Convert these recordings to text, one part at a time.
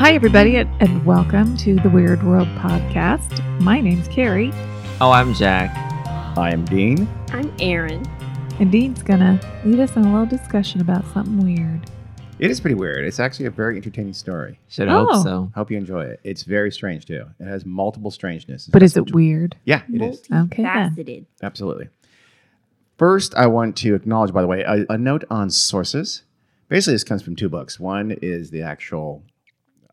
Hi, everybody, and- and welcome to the Weird World podcast. My name's Carrie, Oh, I'm Jack. I am Dean. I'm Aaron. and Dean's gonna lead us in a little discussion about something weird. It is pretty weird. It's actually a very entertaining story. Should Oh. hope so. Hope you enjoy it. It's very strange too. It has multiple strangeness. But is it weird? Yeah, it is. Okay, then. Multifaceted. Absolutely. First, I want to acknowledge, by the way, a, a note on sources. Basically, this comes from two books. One is the actual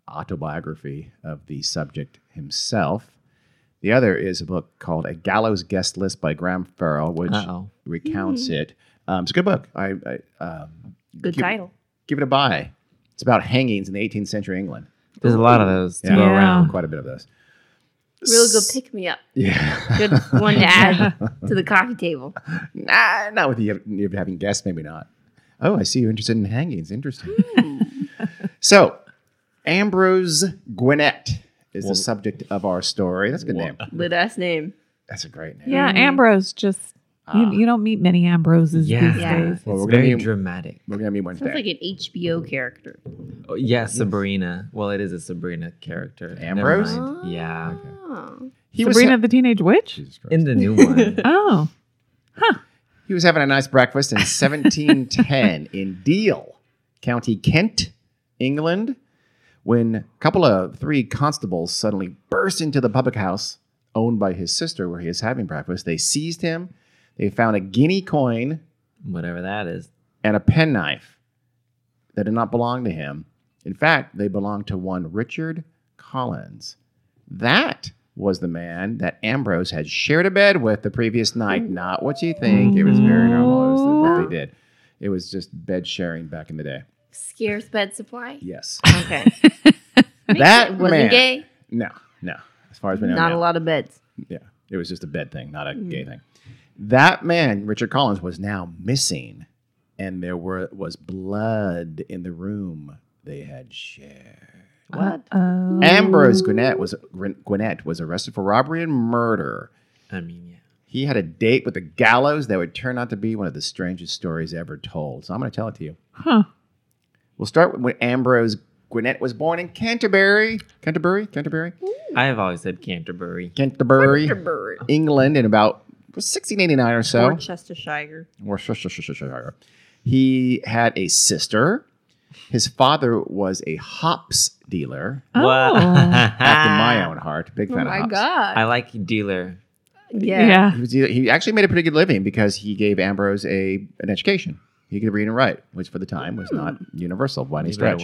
autobiography of the subject himself. The other is a book called A Gallows Guest List by Graham Farrell, which Uh-oh. recounts it. Um, it's a good book. I, I um, Good give, title. Give it a buy. It's about hangings in the 18th century England. There's a lot of those to Yeah. go Yeah. around. Quite a bit of those. Real good pick me up. Yeah. Good one to add to the coffee table. nah, not with you, you having guests, maybe not. Oh, I see you're interested in hangings. Interesting. so, Ambrose Gwinnett is Well- the subject of our story. That's a good Well- name. Lit ass name. That's a great name. Yeah, Mhm. Ambrose just, Ah. you, you don't meet many Ambroses Yeah. these Yeah. days. Well, it's we're gonna very be- dramatic. We're going to meet one Sounds today. like an HBO character. Oh, yeah, Sabrina. Well, it is a Sabrina character. Ambrose? mind. Yeah. Oh. he, was Sabrina ha- the Teenage Witch? In the new one. Oh, huh. he was having a nice breakfast in 1710 in Deal, County Kent, England, when a couple of three constables suddenly burst into the public house owned by his sister where he was having breakfast. They seized him. They found a guinea coin Whatever that is. and a penknife that did not belong to him. In fact, they belonged to one Richard Collins. That was the man that Ambrose had shared a bed with the previous night. Not what you think. It was very normal. It was what they mm-hmm. did. It was just bed sharing back in the day. Scarce bed supply. Yes. Okay. That wasn't man. gay. No, no. As far as we know, Not no. a lot of beds. Yeah, it was just a bed thing, not a hmm. gay thing. That man, Richard Collins, was now missing, and there were was blood in the room they had shared. What? Uh-oh. Ambrose Gwinnett was Gwinnett was arrested for robbery and murder. I mean, yeah. He had a date with the gallows that would turn out to be one of the strangest stories ever told. So I'm going to tell it to you. Huh. We'll start with when Ambrose Gwinnett was born in Canterbury, Canterbury, Canterbury, I have always said Canterbury. Canterbury, Canterbury. England, in about 1689 or so. Worcestershire. Worcestershire. He had a sister. His father was a hops dealer. Oh. After my own heart, big Oh fan of Hops. Oh my hops. god. I like dealer. yeah. Yeah. He, was, he actually made a pretty good living because he gave Ambrose a an education. He could read and write, which for the time was not hmm. universal by any stretch.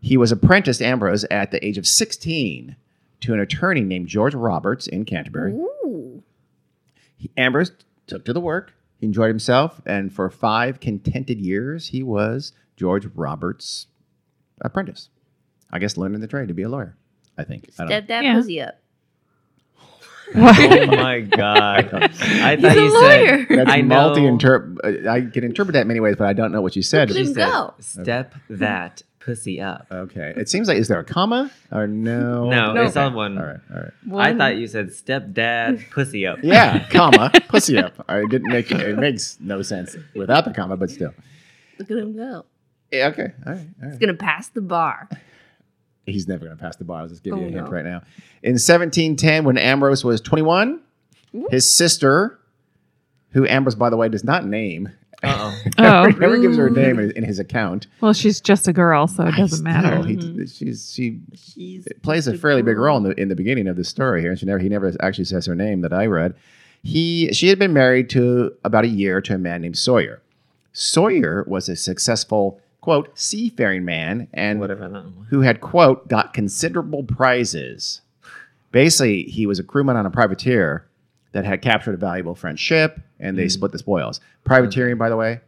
He was apprenticed Ambrose at the age of 16 to an attorney named George Roberts in Canterbury. Ooh. He- Ambrose took to the work. He enjoyed himself, and for five contented years, he was George Roberts' apprentice. I guess learning the trade to be a lawyer. I think. I don't Step that Yeah. pussy up. Oh my god! I thought He's a you lawyer. said That's I know. multi interpret. Uh, I can interpret that many ways, but I don't know what you said. Look at She him said, go. "Step that pussy up." Okay. It seems like is there a comma or no? No, No. it's on one. All right. All right. I One- thought you said step dad pussy up. Yeah, comma pussy up. I didn't make it makes no sense without the comma, but still. Look at him go. Yeah, okay. All right. All He's gonna pass the bar. He's never going to pass the bar. I'll just give you Oh, a hint no. right now. In 1710, when Ambrose was 21, his sister, who Ambrose, by the way, does not name, oh. Never, never gives her a name in, in his account. Well, she's just a girl, so it doesn't I matter. know, he- Mhm. she's, she She's plays a just fairly big role in the in the beginning of the story here. And she never he never actually says her name that I read. He she had been married to about a year to a man named Sawyer. Sawyer was a successful quote seafaring man and Whatever that one. who had quote got considerable prizes. Basically, he was a crewman on a privateer that had captured a valuable French ship, and they split the spoils. Privateering, by the way,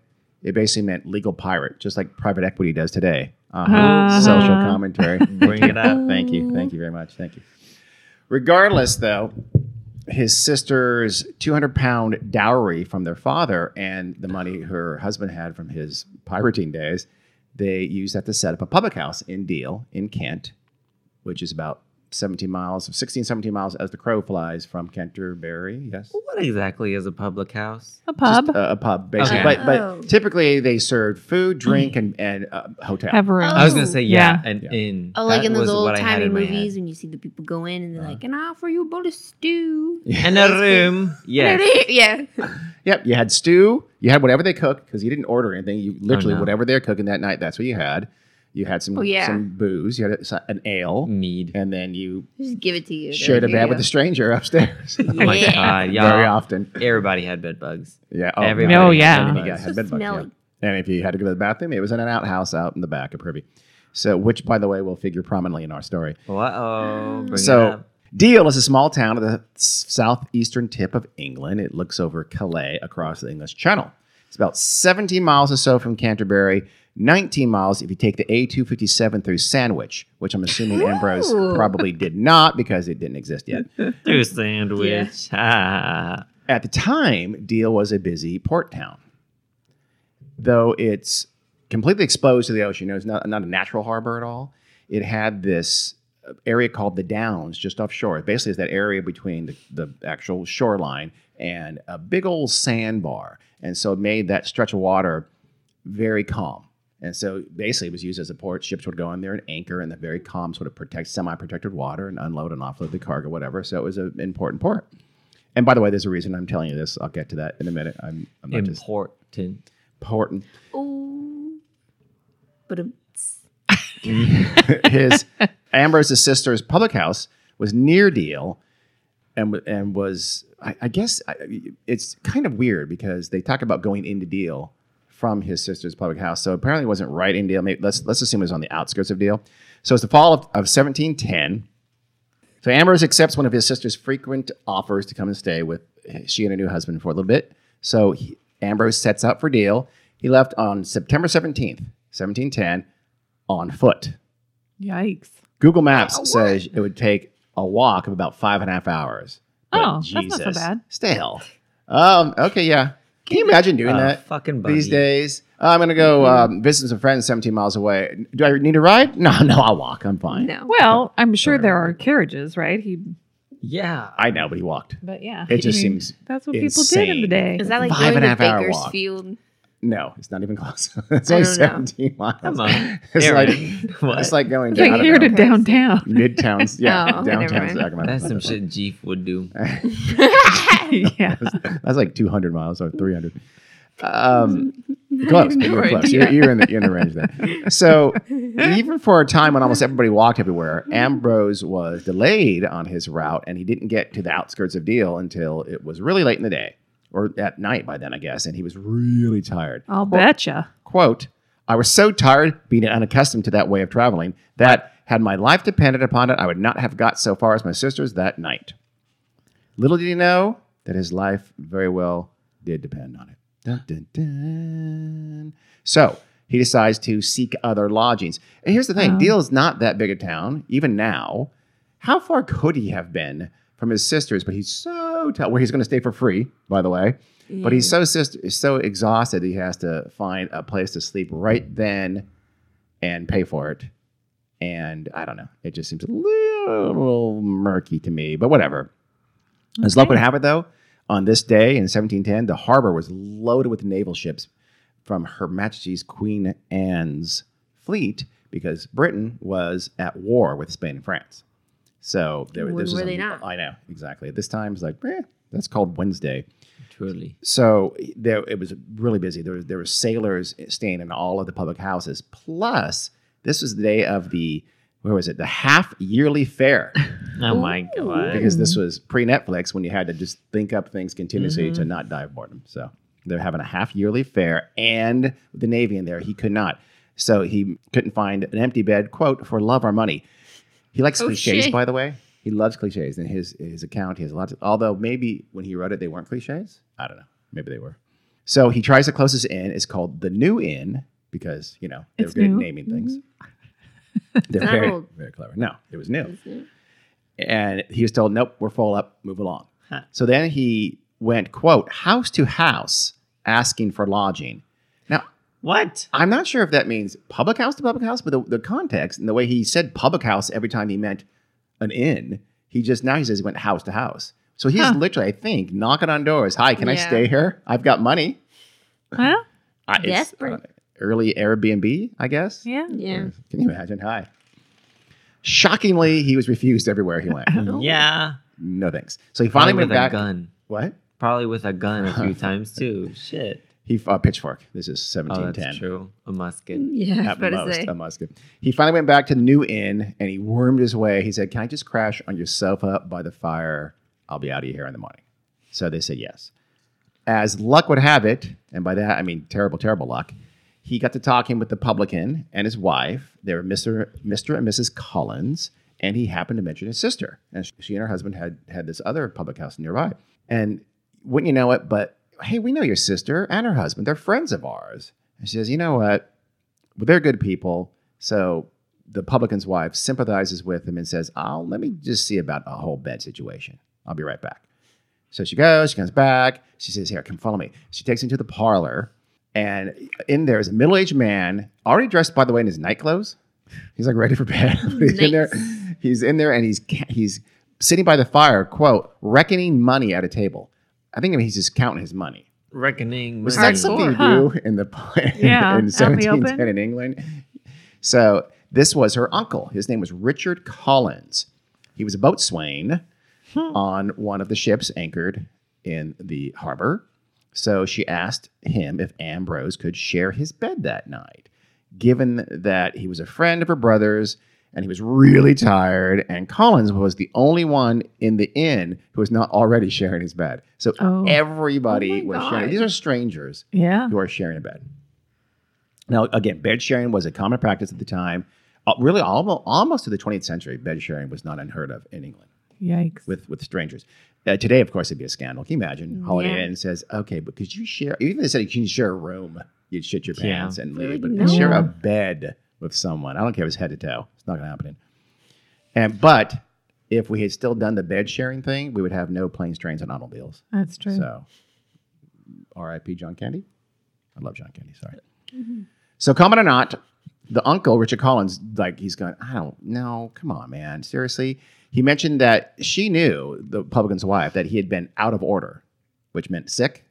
it basically meant legal pirate, just like private equity does today. Uh-huh. Uh-huh. Social commentary. Bring it up. Thank you. Thank you very much. Thank you. Regardless, though, his sister's 200 pound dowry from their father and the money her husband had from his pirating days, they used that to set up a public house in Deal in Kent, which is about 17 miles, 16, 17 miles as the crow flies from Canterbury. Yes. What exactly is a public house? A pub. Just a, a pub, basically. Okay. But, Oh. but typically they served food, drink, and, and uh, hotel. have room. I was gonna Oh. say yeah, Yeah. an Yeah. inn. Oh, like That in those old what I had timey in head. movies when you see the people go in and they're Uh-huh. like, "Can I offer you a bowl of stew?" And a room. Yes. yeah. Yep, you had stew. You had whatever they cooked because you didn't order anything. You literally Oh, no. whatever they're cooking that night. That's what you had. You had some Oh, yeah. some booze. You had a, an ale, Mead. and then you Just give it to you. shared a There bed you with go. a stranger upstairs. Oh my Yeah. god, y'all. Very often. Everybody had bed bugs. Yeah. Everybody Oh, had yeah. bed And got- had bed bugs, yeah. And if you had to go to the bathroom, it was in an outhouse out in the back of Privy. So, which, by the way, will figure prominently in our story. Uh oh. Bring it So, up. Deal is a small town at the southeastern tip of England. It looks over Calais across the English Channel. It's about 17 miles or so from Canterbury, 19 miles if you take the A257 through Sandwich, which I'm assuming Ambrose probably did not because it didn't exist yet. through sandwich. Ah. At the time, Deal was a busy port town. Though it's completely exposed to the ocean, you know, it's not, not a natural harbor at all. It had this area called the Downs just offshore. Basically, it's that area between the, the actual shoreline and a big old sandbar. And so it made that stretch of water very calm. And so basically, it was used as a port. Ships would go in there and anchor in the very calm, sort of protect, semi-protected water and unload and offload the cargo, whatever. So it was an important port. And by the way, there's a reason I'm telling you this. I'll get to that in a minute. I'm, I'm not just Important. important. Ooh. But His Ambrose's sister's public house was near Deal, and and was I, I guess I, it's kind of weird because they talk about going into Deal from his sister's public house. So apparently, it wasn't right in Deal. Maybe let's let's assume it was on the outskirts of Deal. So it's the fall of, of 1710. So Ambrose accepts one of his sister's frequent offers to come and stay with she and her new husband for a little bit. So he, Ambrose sets out for Deal. He left on September 17th, 1710, on foot. Yikes. Google Maps says it would take a walk of about five and a half hours. But Oh, that's not so bad. Still. Um, okay, yeah. Can you imagine doing Uh, that fucking buggy. these days? Uh, I'm going to go um, visit some friends 17 miles away. Do I need a ride? No, no, I'll walk. I'm fine. no. Well, I'm sure there are carriages, right? He, Yeah. I know, but he walked. but yeah, It just I mean, seems that's what people did in the insane. day. Is that like Five going and a to half hour walk. Bakersfield? No, it's not even close. it's I only don't know. 17 miles. Come on. It's Aaron. like, what? it's like going It's down like here to downtown. midtowns. Yeah, Oh, downtown. Sacramento. That's some shit Jeef would do. yeah. That's like 200 miles or 300. Um, close. No you were close. You're, you're, in the, you're in the range there. So even for a time when almost everybody walked everywhere, Ambrose was delayed on his route, and he didn't get to the outskirts of Deal until it was really late in the day, or at night by then, I guess. And he was really tired. I'll betcha. Quote, I was so tired being unaccustomed to that way of traveling that had my life depended upon it, I would not have got so far as my sisters that night. Little did he know that his life very well did depend on it. Dun, dun, dun. So he decides to seek other lodgings. And here's the thing Oh. Deal is not that big a town, even now. How far could he have been from his sisters? But he's so tired, where he's going to stay for free, by the way. But he's so so exhausted he has to find a place to sleep right then and pay for it. And I don't know. It just seems a little murky to me, but whatever. As luck would have it, though, on this day in 1710, the harbor was loaded with naval ships from Her Majesty's Queen Anne's fleet because Britain was at war with Spain and France. So there, When this was were a- they not? I know exactly. At this time, it's like, eh, that's called Wednesday. Truly. So there, it was really busy. There was there were sailors staying in all of the public houses. Plus, this was the day of the where was it? The half yearly fair Oh my god. because this was pre Netflix when you had to just think up things continuously to Mhm. not die of boredom. So they're having a half yearly fair, and the Navy in there, he could not. So he couldn't find an empty bed. Quote for love or money. He likes Oh, cliches, shit. by the way. He loves cliches. In his his account, he has a lot. Of, although maybe when he wrote it, they weren't cliches. I don't know. Maybe they were. So he tries the closest inn. It's called the New Inn because you know they're It's good at naming things. Mm-hmm. They're not very old. very clever. No, it was new. It? And he was told, nope, we're full up, move along. Huh. So then he went, quote, house to house asking for lodging. Now, What? I'm not sure if that means public house to public house, but the, the context and the way he said public house every time he meant an inn. He just now he says he went house to house. So he's Huh. literally, I think, knocking on doors. Hi, can I stay here? I've got money. Huh? I, it's, Desperate. uh, early Airbnb, I guess. Yeah. Yeah. Can you imagine? Hi. Shockingly, he was refused everywhere he went. Yeah. no thanks. So he finally Probably went with back. a gun. What? Probably with a gun a few times too. Shit. He uh, pitchfork. This is Oh, 1710. that's true. A musket. Yeah, I was At about to most, say. a musket. He finally went back to the new inn and he wormed his way. He said, "Can I just crash on your sofa by the fire? I'll be out of here in the morning." So they said yes. As luck would have it, and by that I mean terrible, terrible luck, he got to talking with the publican and his wife. They were Mr. Mr. and Mrs. Collins, and he happened to mention his sister. And she and her husband had had this other public house nearby. And wouldn't you know it, but hey, we know your sister and her husband. They're friends of ours. And she says, you know what? Well, they're good people. So the publican's wife sympathizes with him and says, Oh, let me just see about a whole bed situation. I'll be right back. So she goes, she comes back. She says, Here, come follow me. She takes him to the parlor. And in there is a middle aged man, already dressed, by the way, in his night clothes. He's like ready for bed. he's in there. He's in there and he's he's sitting by the fire, quote, reckoning money at a table. I think he's just counting his money. Reckoning. Was that something you Huh. do in the Yeah, in in the open. 1710 in England? So this was her uncle. His name was Richard Collins. He was a boatswain on one of the ships anchored in the harbor. So she asked him if Ambrose could share his bed that night, given that he was a friend of her brother's and he was really tired. And Collins was the only one in the inn who was not already sharing his bed. So Oh. everybody Oh was God. sharing. These are strangers Yeah. who are sharing a bed. Now, again, bed sharing was a common practice at the time. Uh, really, almost, almost to the 20th century, bed sharing was not unheard of in England Yikes. with, with strangers. Uh, today, of course, it'd be a scandal. Can you imagine? Holiday Yeah. Inn says, okay, but could you share, even if they said you can share a room, you'd shit your Yeah. pants and Really? leave, but No. share a bed with someone. I don't care if it's head to toe. It's not going to happen. And, but if we had still done the bed sharing thing, we would have no planes, trains, and automobiles. That's true. So, R.I.P. John Candy. I love John Candy. Sorry. Mm-hmm. So, common or not, the uncle Richard Collins, like he's going, I don't know. Come on, man. Seriously. He mentioned that she knew the publican's wife that he had been out of order, which meant sick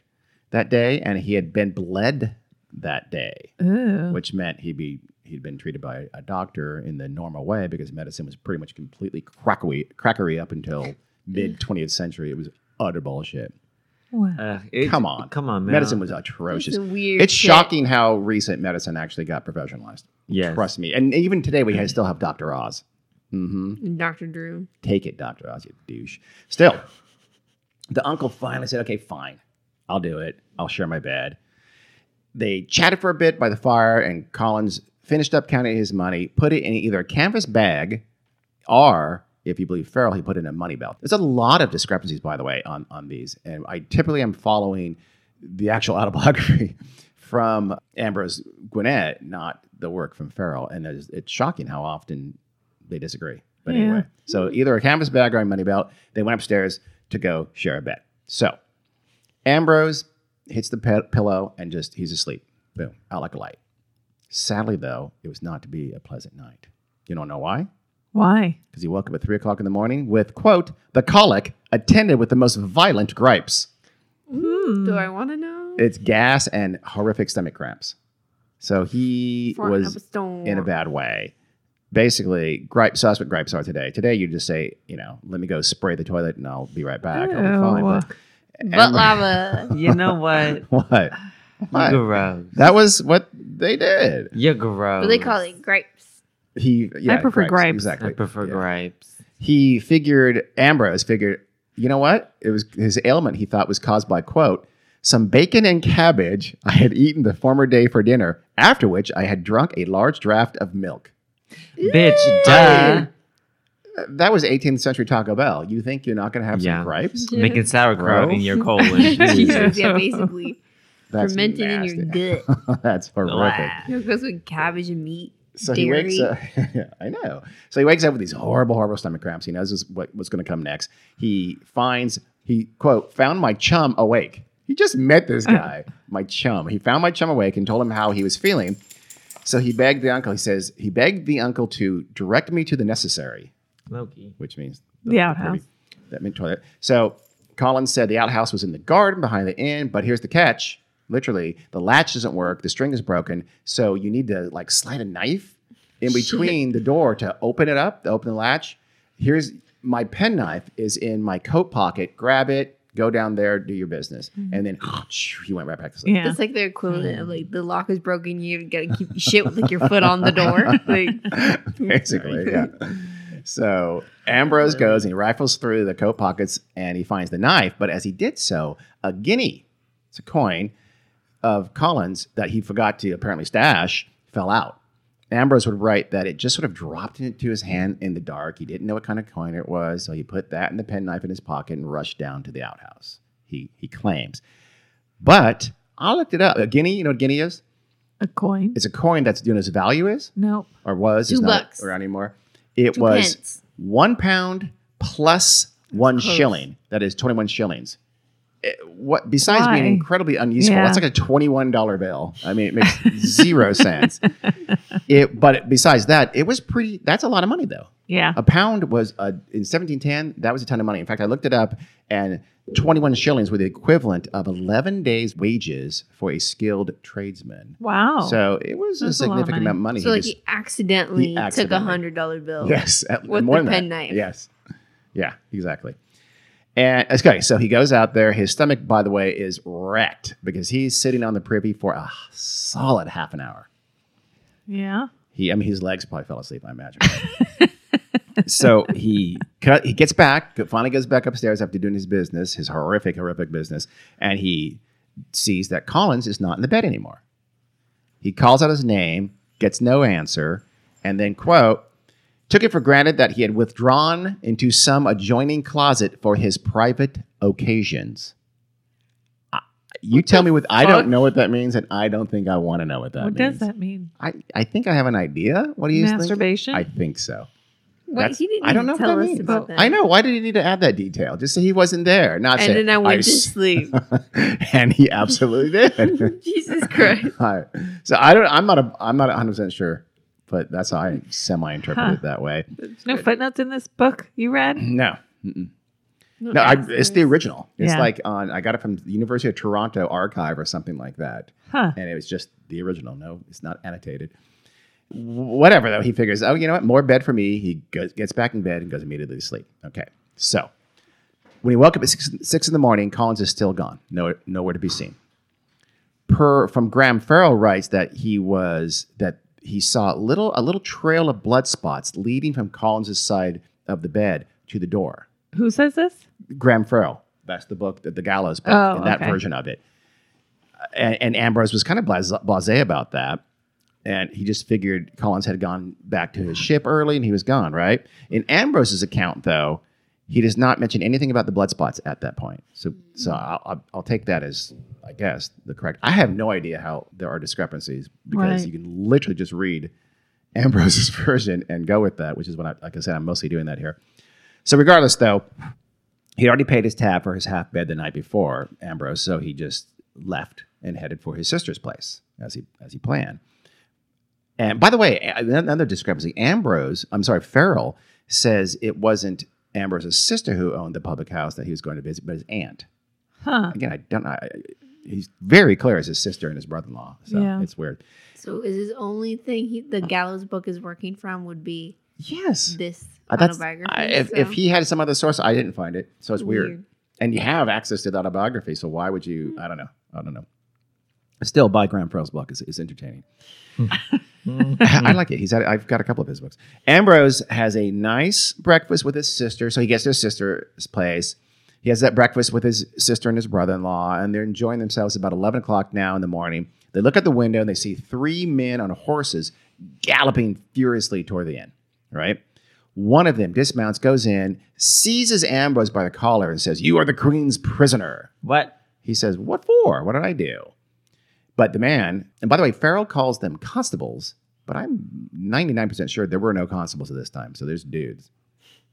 that day, and he had been bled that day, Ooh. which meant he'd be he'd been treated by a doctor in the normal way because medicine was pretty much completely crackery, crackery up until mid 20th century. It was utter bullshit. Wow. Uh, it- Come on. Come on, man. Medicine was That's atrocious. a weird. It's shit. shocking how recent medicine actually got professionalized. Yes. Trust me. And even today, we still have Dr. Oz. hmm Dr. Drew. Take it, Dr. Oz, you douche. Still, the uncle finally said, okay, fine. I'll do it. I'll share my bed. They chatted for a bit by the fire, and Collins finished up counting his money, put it in either a canvas bag or, if you believe Farrell, he put it in a money belt. There's a lot of discrepancies, by the way, on, on these. And I typically am following the actual autobiography from Ambrose Gwinnett, not the work from Farrell. And it's, it's shocking how often they disagree. But Yeah. anyway, so either a canvas bag or a money belt. They went upstairs to go share a bed. So Ambrose hits the pe- pillow and just he's asleep. Boom, out like a light. Sadly, though, it was not to be a pleasant night. You don't know why? Why? Because he woke up at three o'clock in the morning with quote the colic attended with the most violent gripes. Hmm. Do I want to know? It's gas and horrific stomach cramps. So he Farting was a in a bad way. Basically, gripes. So that's what gripes are today. Today, you just say, you know, let me go spray the toilet and I'll be right back. I'll be fine. Ew. But, lava. You know what? what? What? You're gross. That was what they did. You're gross. What do they call it? Grapes. He, yeah, prefer gripes. Exactly. I prefer Yeah. gripes. He figured Ambrose figured, you know what? It was his ailment. He thought was caused by quote some bacon and cabbage I had eaten the former day for dinner. After which I had drunk a large draught of milk. Bitch, duh. That was 18th century Taco Bell. You think you're not going to have Yeah. some gripes? Making sauerkraut in your colon. Jesus, Jesus. yeah, basically. That's Fermented in your gut. That's horrific. You know, it goes with cabbage and meat. So he wakes Dairy. up. I know. So he wakes up with these horrible, horrible stomach cramps. He knows this, what, what's going to come next. He finds he quote found my chum awake. He just met this guy, my chum. He found my chum awake and told him how he was feeling. So he begged the uncle. He says he begged the uncle to direct me to the necessary. Loki. which means The outhouse. That meant toilet. So Collins said the outhouse was in the garden behind the inn, but here's the catch. Literally, the latch doesn't work, the string is broken, so you need to like slide a knife in between the door to open it up, to open the latch. Here's my penknife is in my coat pocket. Grab it, go down there, do your business. Mm-hmm. And then he went right back to sleep. Yeah. That's like the equivalent of like the lock is broken. You gotta keep shit with like your foot on the door. Like Basically, yeah. So Ambrose goes and he rifles through the coat pockets and he finds the knife. But as he did so, a guinea, it's a coin of Collins that he forgot to apparently stash, fell out. Ambrose would write that it just sort of dropped into his hand in the dark. He didn't know what kind of coin it was, so he put that and the penknife in his pocket and rushed down to the outhouse. He he claims, but I looked it up. A guinea, you know what guinea is? A coin? It's a coin that's you know its value is Nope. or was Two it's not bucks. around anymore. It Two was pence. one pound plus one close. shilling. That is twenty one shillings. It- what besides Why? being incredibly unuseful, Yeah. that's like a twenty one dollar bill. I mean, it makes zero sense. It, but besides that, it was pretty. That's a lot of money though. Yeah. A pound was uh, in 1710. That was a ton of money. In fact, I looked it up, and 21 shillings were the equivalent of 11 days' wages for a skilled tradesman. Wow. So it was a That's a of significant amount of money. so He like just- he accidentally, He took a hundred dollar bill. Yes, at, With more the than that. penknife. Yes, yeah, exactly. And uh, okay, so he goes out there. His stomach, by the way, is wrecked because he's sitting on the privy for a solid half an hour. yeah. He, I mean, his legs probably fell asleep. I imagine. so he cut. He gets back. Finally, goes back upstairs after doing his business, his horrific, horrific business, and he sees that Collins is not in the bed anymore. He calls out his name, gets no answer, and then quote took it for granted that he had withdrawn into some adjoining closet for his private occasions. I- You tell me what I don't know what that means, and I don't think I want to know what that what means. What does that mean? I, I think I have an idea. What do you think? Masturbation? I think so. Wait, he didn't I don't even know what tell that us means. about that. I know. Why did he need to add that detail? Just say he wasn't there. Not And say then I went to sleep. and he absolutely did. Jesus Christ. All right. So I don't. I'm not. A, I'm not 100 percent sure, but that's how I hmm. semi interpret Huh. it that way. There's no footnotes in this book you read? No. Mm-mm. No, I, it's the original. It's Yeah. like on. I got it from the University of Toronto archive or something like that. Huh. and it was just the original. No, it's not annotated. Whatever though, he figures, oh, you know what, more bed for me. He goes, gets back in bed and goes immediately to sleep. Okay, so when he woke up at six, six in the morning, Collins is still gone, no, nowhere to be seen. Per from Graham Farrell writes that he was that he saw a little a little trail of blood spots leading from Collins's side of the bed to the door. Who says this? Graham Farrell. That's the book, the, the Gallows book, Oh, and that okay. version of it. And, and Ambrose was kind of blasé about that. And he just figured Collins had gone back to his ship early and he was gone, right? In Ambrose's account, though, he does not mention anything about the blood spots at that point. So, so mm. I'll, I'll, I'll take that as, I guess, the correct. I have no idea how there are discrepancies because Right. you can literally just read Ambrose's version and go with that, which is what I, like I said, I'm mostly doing that here. So, regardless, though, He'd already paid his tab for his half bed the night before, Ambrose, so he just left and headed for his sister's place as he as he planned. And by the way, another discrepancy: Ambrose, I'm sorry, Farrell says it wasn't Ambrose's sister who owned the public house that he was going to visit, but his aunt. Huh. Again, I don't. I, he's very clear as his sister and his brother-in-law, so Yeah. it's weird. So is his only thing he, the gallows book is working from would be Yes, this Uh, autobiography? I, if, so- if he had some other source, I didn't find it, so it's weird. Weird. And you have access to the autobiography, so why would you? I don't know. I don't know. Still, buy Graham Farrell's book is, is entertaining. Hmm. I like it. He's had, I've got a couple of his books. Ambrose has a nice breakfast with his sister, so he gets to his sister's place. He has that breakfast with his sister and his brother-in-law, and they're enjoying themselves. About eleven o'clock now in the morning. They look at the window and they see three men on horses galloping furiously toward the inn. Right. One of them dismounts, goes in, seizes Ambrose by the collar, and says, "You are the queen's prisoner." What? He says, What for? What did I do? But the man, and by the way, Farrell calls them constables, but I'm 99% sure there were no constables at this time. So there's dudes.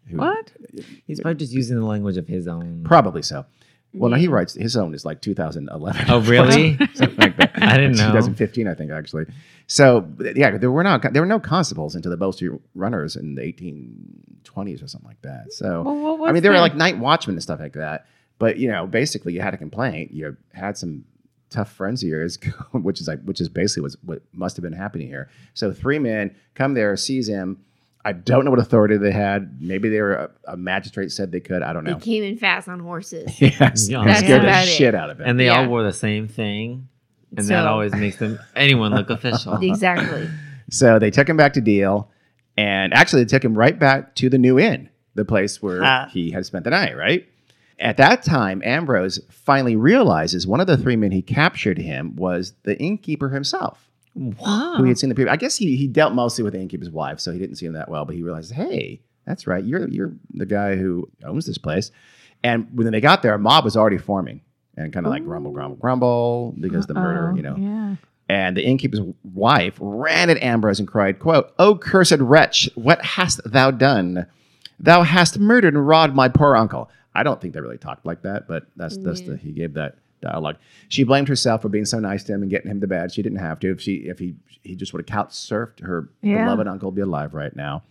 who- What? He's probably just using the language of his own. Probably so. Well, no, he writes his own is like 2011. Oh, really? Something like that. I didn't know. 2015, I think, actually. So yeah, there were not there were no constables into the Bow Street runners in the 1820s or something like that. So Well, what I mean, there were like night watchmen and stuff like that. But you know, basically, you had a complaint. You had some tough friends of yours, which is like, which is basically what's, what must have been happening here. So three men come there, seize him. I don't know what authority they had. Maybe they were a, a magistrate said they could. I don't They know. came in fast on horses. Yes, Yeah. That's scared the about it. shit out of it. and they Yeah. all wore the same thing, and that always makes them anyone look official. Exactly. So they took him back to Deal, and actually they took him right back to the New Inn, the place where Ah. he had spent the night. Right at that time, Ambrose finally realizes one of the three men he captured him was the innkeeper himself, Oh. who he had seen the previous. I guess he he dealt mostly with the innkeeper's wife, so he didn't see him that well. But he realized, hey, that's right, you're you're the guy who owns this place. And when they got there, a mob was already forming. And kind of like grumble, grumble, grumble because the murder, you know, Yeah. and the innkeeper's wife ran at Ambrose and cried, quote, O cursed wretch, what hast thou done? Thou hast murdered and robbed my poor uncle. I don't think they really talked like that, but that's that's Yeah. the he gave that dialogue. She blamed herself for being so nice to him and getting him to bed. She didn't have to. If she if he he just would have couch surfed her Yeah. beloved uncle would be alive right now.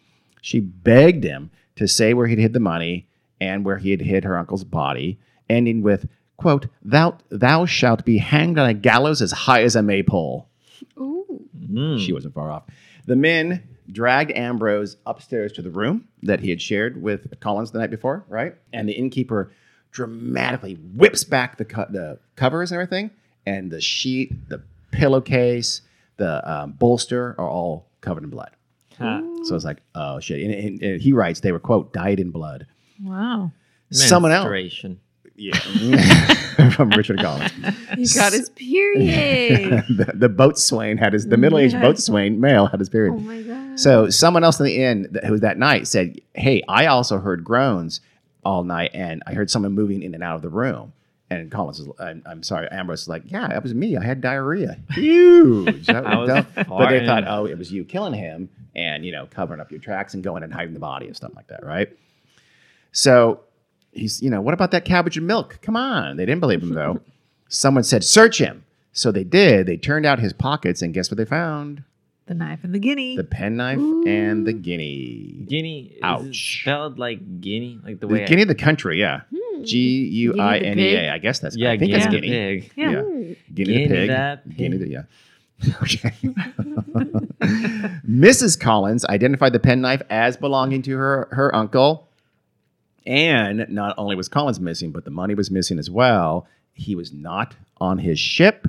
She begged him to say where he'd hid the money and where he had hid her uncle's body, ending with, quote, Thou thou shalt be hanged on a gallows as high as a maypole. Ooh. Mm. She wasn't far off. The men dragged Ambrose upstairs to the room that he had shared with Collins the night before, right? And the innkeeper dramatically whips back the, co- the covers and everything, and the sheet, the pillowcase, the um, bolster are all covered in blood. Ha. So it's like, oh shit. And, and- and he writes they were, quote, dyed in blood. Wow. Someone else. Menstruation. Yeah. From Richard Collins. He got his period. the, the boatswain had his, the middle aged Yes. boatswain male had his period. oh my god. So mm. someone else in the inn that, who was that night said, "Hey, I also heard groans all night, and I heard someone moving in and out of the room." And Collins was, I'm, I'm sorry, Ambrose was like, "Yeah, that was me. I had diarrhea, huge." That was dumb. but they thought, "Oh, it was you killing him, and you know, covering up your tracks and going and hiding the body and stuff like that, right?" So he's, you know, what about that cabbage and milk? Come on, they didn't believe him though. someone said, "Search him." So they did. They turned out his pockets, and guess what they found? The knife and the guinea. The penknife and the guinea. Guinea. Is it Ouch. spelled like guinea, like the The way. I- Guinea, the country, yeah. Hmm. G U I N E Guinea the A. I guess that's. yeah, I think Guinea that's Guinea. pig. Yeah. Yeah. Hmm. Guinea the Guinea pig. that Guinea the pig. yeah. Okay. Mrs. Collins identified the penknife as belonging to her her uncle, and not only was Collins missing, but the money was missing as well. He was not on his ship.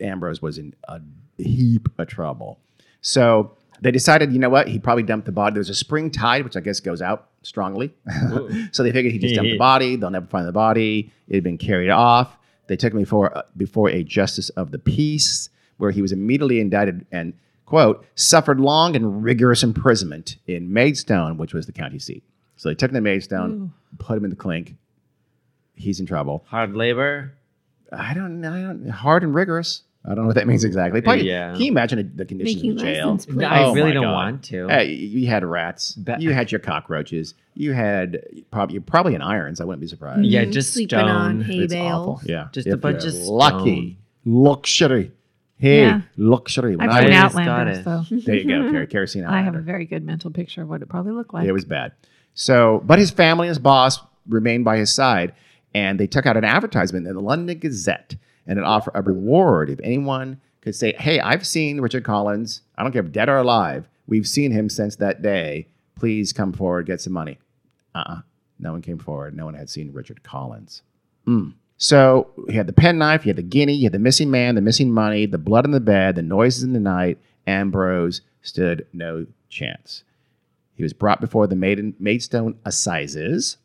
Ambrose was in a heap of trouble. So they decided, you know what? He probably dumped the body. There's a spring tide, which I guess goes out strongly. so they figured he just dumped the body. They'll never find the body. It had been carried off. They took him before, uh, before a justice of the peace, where he was immediately indicted and, quote, suffered long and rigorous imprisonment in Maidstone, which was the county seat. So they took him to Maidstone, put him in the clink. He's in trouble. Hard labor. I don't know. I don't, hard and rigorous. I don't know what that means exactly. Probably, Yeah. Can you imagine the conditions Making in jail? license plates. I Oh really don't God. want to. Hey, you had rats. Ba- you had your cockroaches. You had probably probably in irons. I wouldn't be surprised. Yeah, Mhm. just sleeping on stone. hay it's bales. awful. Yeah, Just a If bunch you're of lucky luxury. Hey, Yeah. luxury. When I've I seen was, got Outlander, it. so there you go, Ker- kerosene I have a very good mental picture of what it probably looked like. It was bad. So, but his family and his boss remained by his side, and they took out an advertisement in the London Gazette and it offered a reward if anyone could say, "Hey, I've seen Richard Collins. I don't care if dead or alive. We've seen him since that day. Please come forward, get some money." Uh-uh. No one came forward. No one had seen Richard Collins. Mm. So he had the penknife, he had the guinea, he had the missing man, the missing money, the blood in the bed, the noises in the night. Ambrose stood no chance. He was brought before the Maiden, Maidstone Assizes.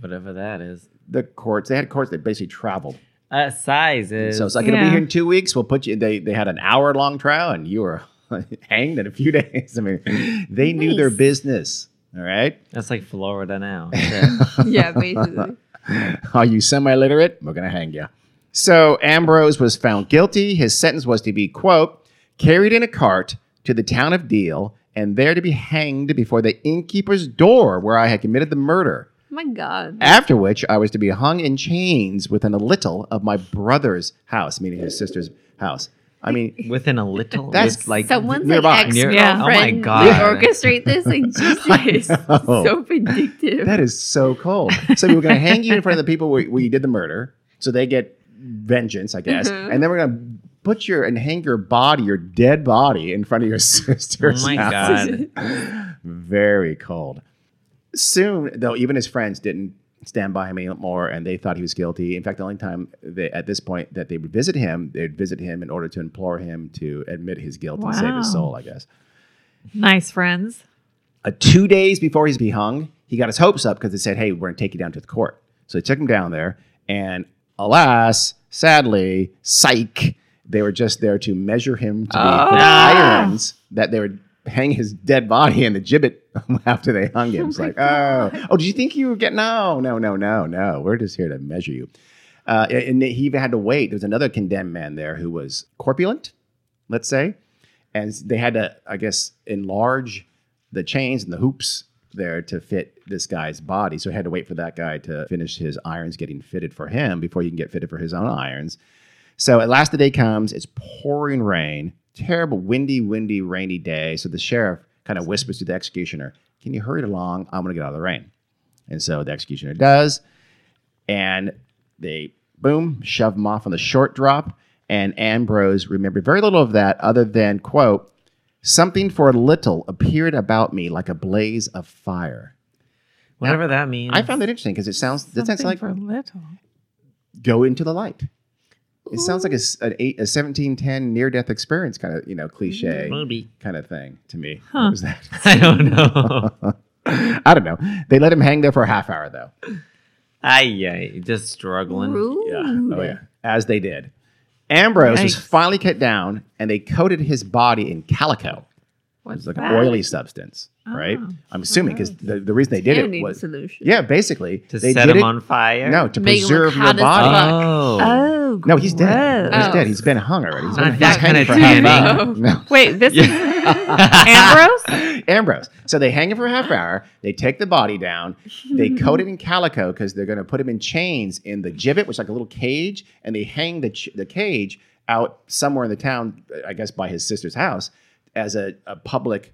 Whatever that is. The courts, they had courts that basically traveled. Uh, sizes. So it's like, it'll be here in two weeks. We'll put you, they, they had an hour long trial and you were hanged in a few days. I mean, they knew their business. All right. That's like Florida now. Shit. yeah, basically. Are you semi literate? We're going to hang you. So Ambrose was found guilty. His sentence was to be, quote, carried in a cart to the town of Deal and there to be hanged before the innkeeper's door where I had committed the murder. My God. After which I was to be hung in chains within a little of my brother's house, meaning his sister's house. I mean, Within a little, That's with, like Someone's nearby. like ex Near- Yeah. Oh my girlfriend God. orchestrate this. Like Jesus, so vindictive. that is so cold. So we were going to hang you in front of the people where, where you did the murder, so they get vengeance, I guess, Mhm. and then we're going to put your and hang your body, your dead body, in front of your sister's. oh my house. god, Very cold. Soon, though, even his friends didn't stand by him anymore, and they thought he was guilty. In fact, the only time they, at this point that they would visit him, they'd visit him in order to implore him to admit his guilt and save his soul. I guess. Nice friends. Uh, two days before he's be hung, he got his hopes up because they said, "Hey, we're going to take you down to the court." So they took him down there, and alas, sadly, psych, they were just there to measure him to be Oh. the irons that they would hang his dead body in the gibbet after they hung him. Oh it's like, oh, oh, did you think you were getting? No, no, no, no, no. We're just here to measure you. Uh, and he even had to wait. There was another condemned man there who was corpulent, let's say, and they had to, I guess, enlarge the chains and the hoops there to fit this guy's body. So he had to wait for that guy to finish his irons getting fitted for him before he can get fitted for his own irons. So at last the day comes, it's pouring rain, terrible, windy, windy, rainy day. So the sheriff kind of whispers to the executioner, Can you hurry it along? I'm going to get out of the rain. And so the executioner does. And they, boom, shove him off on the short drop. And Ambrose remembered very little of that other than, quote, something for a little appeared about me like a blaze of fire. whatever that means. I found that interesting because it sounds, that sounds like for little. go into the light. It sounds like a, an eight, a 1710 near death experience kind of, you know, cliche mm, Maybe. kind of thing to me. Huh. What was that? I don't know. I don't know. They let him hang there for a half hour though. Ay, yeah, just struggling. Rude. Yeah. Oh yeah. As they did. Ambrose was finally cut down and they coated his body in calico. What's It's like that? an oily substance, right? Oh, I'm assuming because the, the reason they did Candy it was solution. yeah, basically To they set did him it, on fire. no to Make preserve your body. Oh. Oh, No, he's dead. gross. He's dead. He's been hung already. He's Not been, that hanging kinda for half tanning. hour. No. Wait, this is Ambrose? Ambrose. So they hang him for a half hour. They take the body down. They coat it in calico because they're going to put him in chains in the gibbet, which is like a little cage, and they hang the ch- the cage out somewhere in the town, I guess by his sister's house, as a, a public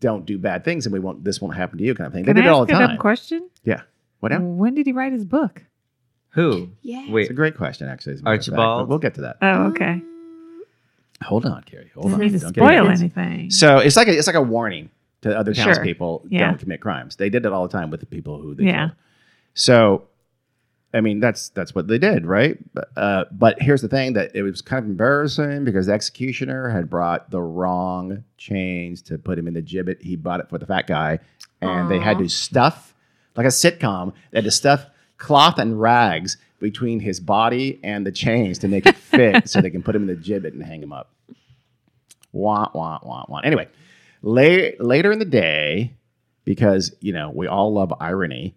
don't do bad things and we won't this won't happen to you kind of thing. Can they did I it all the ask dumb time. question? Yeah. What now? When did he write his book? Who? Yeah. Wait. It's a great question, actually. as a matter of fact, Archibald? we'll get to that. Oh, okay. Uh, hold on, Carrie. Hold Doesn't on. need to Don't get spoil ahead. anything. So it's like a, it's like a warning to other Sure. townspeople Yeah. don't commit crimes. They did it all the time with the people who they Yeah. killed. So, I mean, that's that's what they did, right? But, uh, but here's the thing: that it was kind of embarrassing because the executioner had brought the wrong chains to put him in the gibbet. He bought it for the fat guy, and they had to stuff like a sitcom. They had to stuff cloth and rags between his body and the chains to make it fit, so they can put him in the gibbet and hang him up. Wah wah wah wah. Anyway, la- later in the day, because you know we all love irony,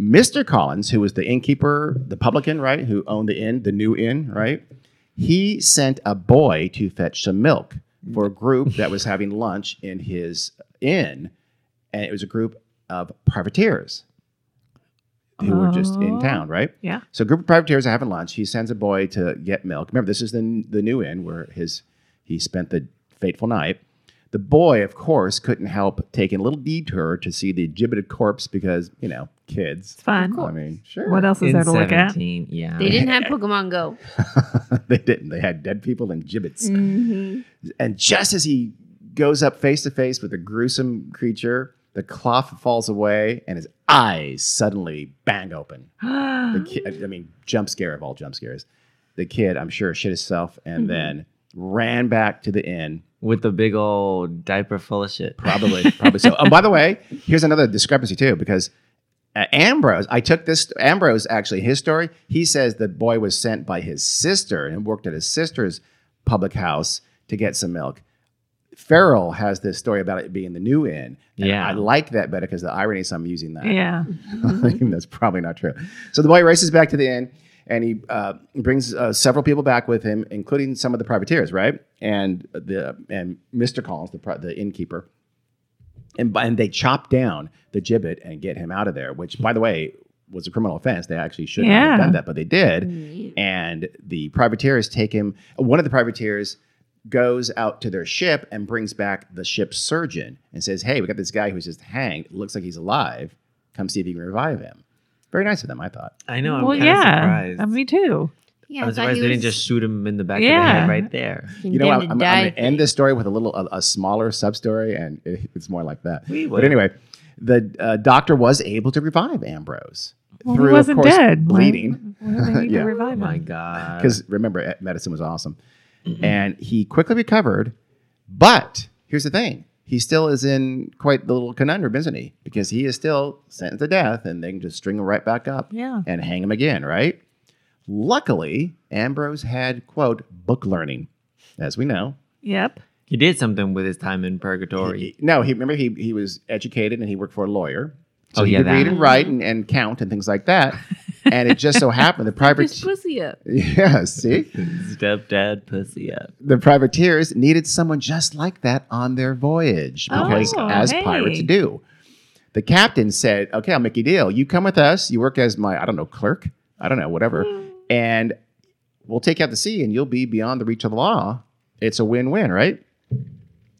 Mr. Collins, who was the innkeeper, the publican, right, who owned the inn, the new inn, right, he sent a boy to fetch some milk for a group that was having lunch in his inn, and it was a group of privateers who were just in Oh. town, right? Yeah. So a group of privateers are having lunch. He sends a boy to get milk. Remember, this is the the new inn where his he spent the fateful night. The boy, of course, couldn't help taking a little detour to see the gibbeted corpse because you know kids. It's fun. I mean, sure. What else is In there to look at? 17, yeah. They didn't have Pokemon Go. they didn't. They had dead people and gibbets. Mhm. And just as he goes up face to face with a gruesome creature, the cloth falls away and his eyes suddenly bang open. The kid, I mean, jump scare of all jump scares. The kid, I'm sure, shit himself and then ran back to the inn. With the big old diaper full of shit. Probably, probably so. Oh, by the way, here's another discrepancy too, because uh, Ambrose, I took this. Ambrose actually, his story. He says the boy was sent by his sister and worked at his sister's public house to get some milk. Farrell has this story about it being the new inn. And Yeah. I like that better because the irony is I'm using that. Yeah. That's probably not true. So the boy races back to the inn and he uh, brings uh, several people back with him, including some of the privateers, right? And the and Mr. Collins, the the innkeeper. And, and they chop down the gibbet and get him out of there. Which, by the way, was a criminal offense. They actually shouldn't Yeah. have done that, but they did. And the privateers take him. One of the privateers goes out to their ship and brings back the ship's surgeon and says, "Hey, we got this guy who's just hanged. Looks like he's alive. Come see if you can revive him." Very nice of them, I thought. I know. I'm well, kind of yeah. surprised. Uh, me too. Yeah, I'm I surprised he they didn't just shoot him in the back of the head right there. You know, what? condemned I'm, I'm going to end this story with a little, a, a smaller sub story, and it- it's more like that. We But anyway, the uh, doctor was able to revive Ambrose Well, through, he wasn't of course, dead. Why- bleeding. Why, do they need Yeah. to Oh revive my? God. Because remember, medicine was awesome, and he quickly recovered. But here's the thing: he still is in quite the little conundrum, isn't he? Because he is still sentenced to death, and they can just string him right back up Yeah. and hang him again, right? Luckily, Ambrose had quote book learning, as we know. Yep. he did something with his time in purgatory. He- no, he remember he he was educated and he worked for a lawyer. So Oh, he yeah, could read and write and, and count and things like that. and it just so happened the private pussy up. yeah, see, Stepdad pussy up. the privateers needed someone just like that on their voyage oh, because Oh, as hey. pirates do. The captain said, "Okay, I'll make you a deal. You come with us. You work as my I don't know clerk. I don't know whatever, hmm. And we'll take you out to sea, and you'll be beyond the reach of the law. It's a win-win, right?"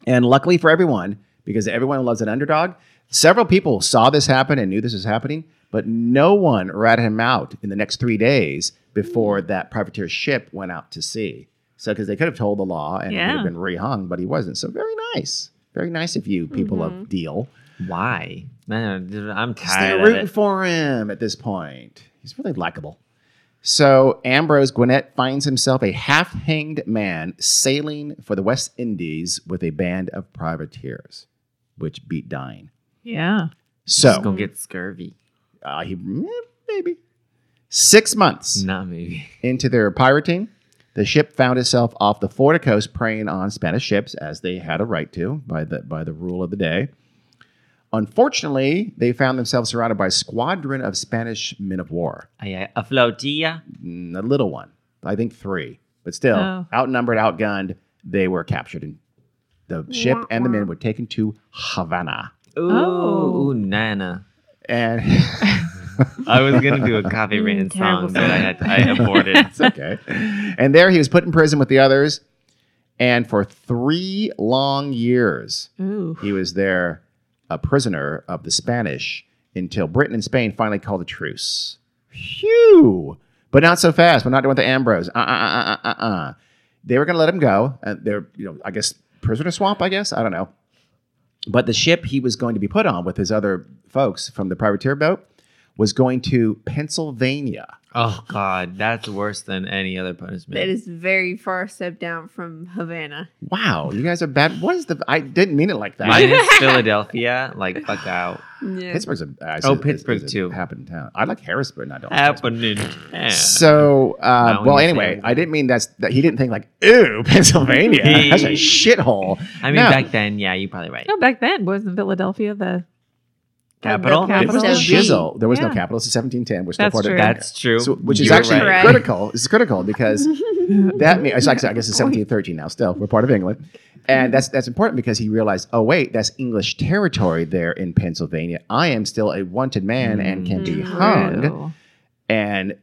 And luckily for everyone, because everyone loves an underdog, several people saw this happen and knew this was happening, but no one ratted him out in the next three days before that privateer ship went out to sea. So, because they could have told the law and he would have been rehung, but he wasn't. So, very nice. Very nice of you, people of mm-hmm. Deal. Why? Man, I'm tired They're of rooting it. for him at this point. He's really likable. So Ambrose Gwinnett finds himself a half-hanged man sailing for the West Indies with a band of privateers, which beat dying. Yeah. Just So gonna get scurvy. uh, he eh, maybe six months Not maybe. into their pirating, the ship found itself off the Florida coast, preying on Spanish ships as they had a right to by the by the rule of the day. Unfortunately, they found themselves surrounded by a squadron of Spanish men of war. Ay, ay, a flotilla. Mm, a little one, I think three, but still Oh. outnumbered, outgunned. They were captured, and the ship and the men were taken to Havana. Ooh, Oh. ooh, Nana. And I was gonna do a coffee rain Mm, terrible song, but I had to, I aborted. it's okay. And there he was put in prison with the others, and for three long years Ooh. he was there, a prisoner of the Spanish, until Britain and Spain finally called a truce. Phew! But not so fast. We're not doing the Ambrose. Uh uh uh uh uh. uh. They were going to let him go. And they're, you know, I guess prisoner swamp. I guess I don't know. But the ship he was going to be put on with his other folks from the privateer boat was going to Pennsylvania. Oh God, that's worse than any other punishment. That is very far step down from Havana. Wow, you guys are bad. What is the? I didn't mean it like that. Mine is Philadelphia. Like fuck out. Yeah. Pittsburgh's a uh, Oh, is- is- Pittsburgh is a too. Happened in town. I like Harrisburg. and I don't. like Pittsburgh. Happening. Yeah. So, uh, Now well, anyway. I didn't mean that's that he didn't think like, ooh, Pennsylvania, that's a shithole. I mean, No. back then, yeah, you're probably right. No, back then wasn't Philadelphia the Capital. The It was the shizzle. There was no capital. It's 1710. We're still That's part of true. That's true. So, which is You're actually right. critical. It's critical because that means I guess it's 1713 now. Still, we're part of England, and that's that's important because he realized, oh wait, that's English territory there in Pennsylvania. I am still a wanted man and can be mm-hmm. hung. True. And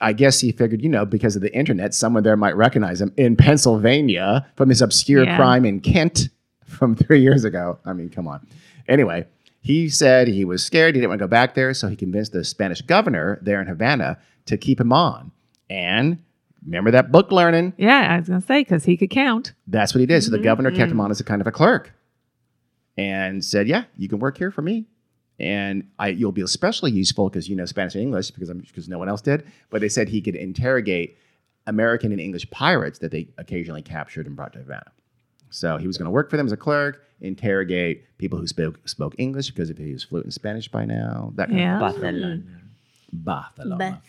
I guess he figured, you know, because of the internet, someone there might recognize him in Pennsylvania from this obscure Yeah. crime in Kent from three years ago. I mean, come on. Anyway, he said he was scared. He didn't want to go back there. So he convinced the Spanish governor there in Havana to keep him on. And remember that book learning? Yeah, I was gonna say because he could count. That's what he did. So the governor kept Mm-hmm. him on as a kind of a clerk and said, Yeah, you can work here for me. And I, you'll be especially useful because you know Spanish and English because I'm because no one else did. But they said he could interrogate American and English pirates that they occasionally captured and brought to Havana. So he was going to work for them as a clerk, interrogate people who spoke spoke English because if he was fluent in Spanish by now, that kind Yeah. of Barcelona. Barcelona.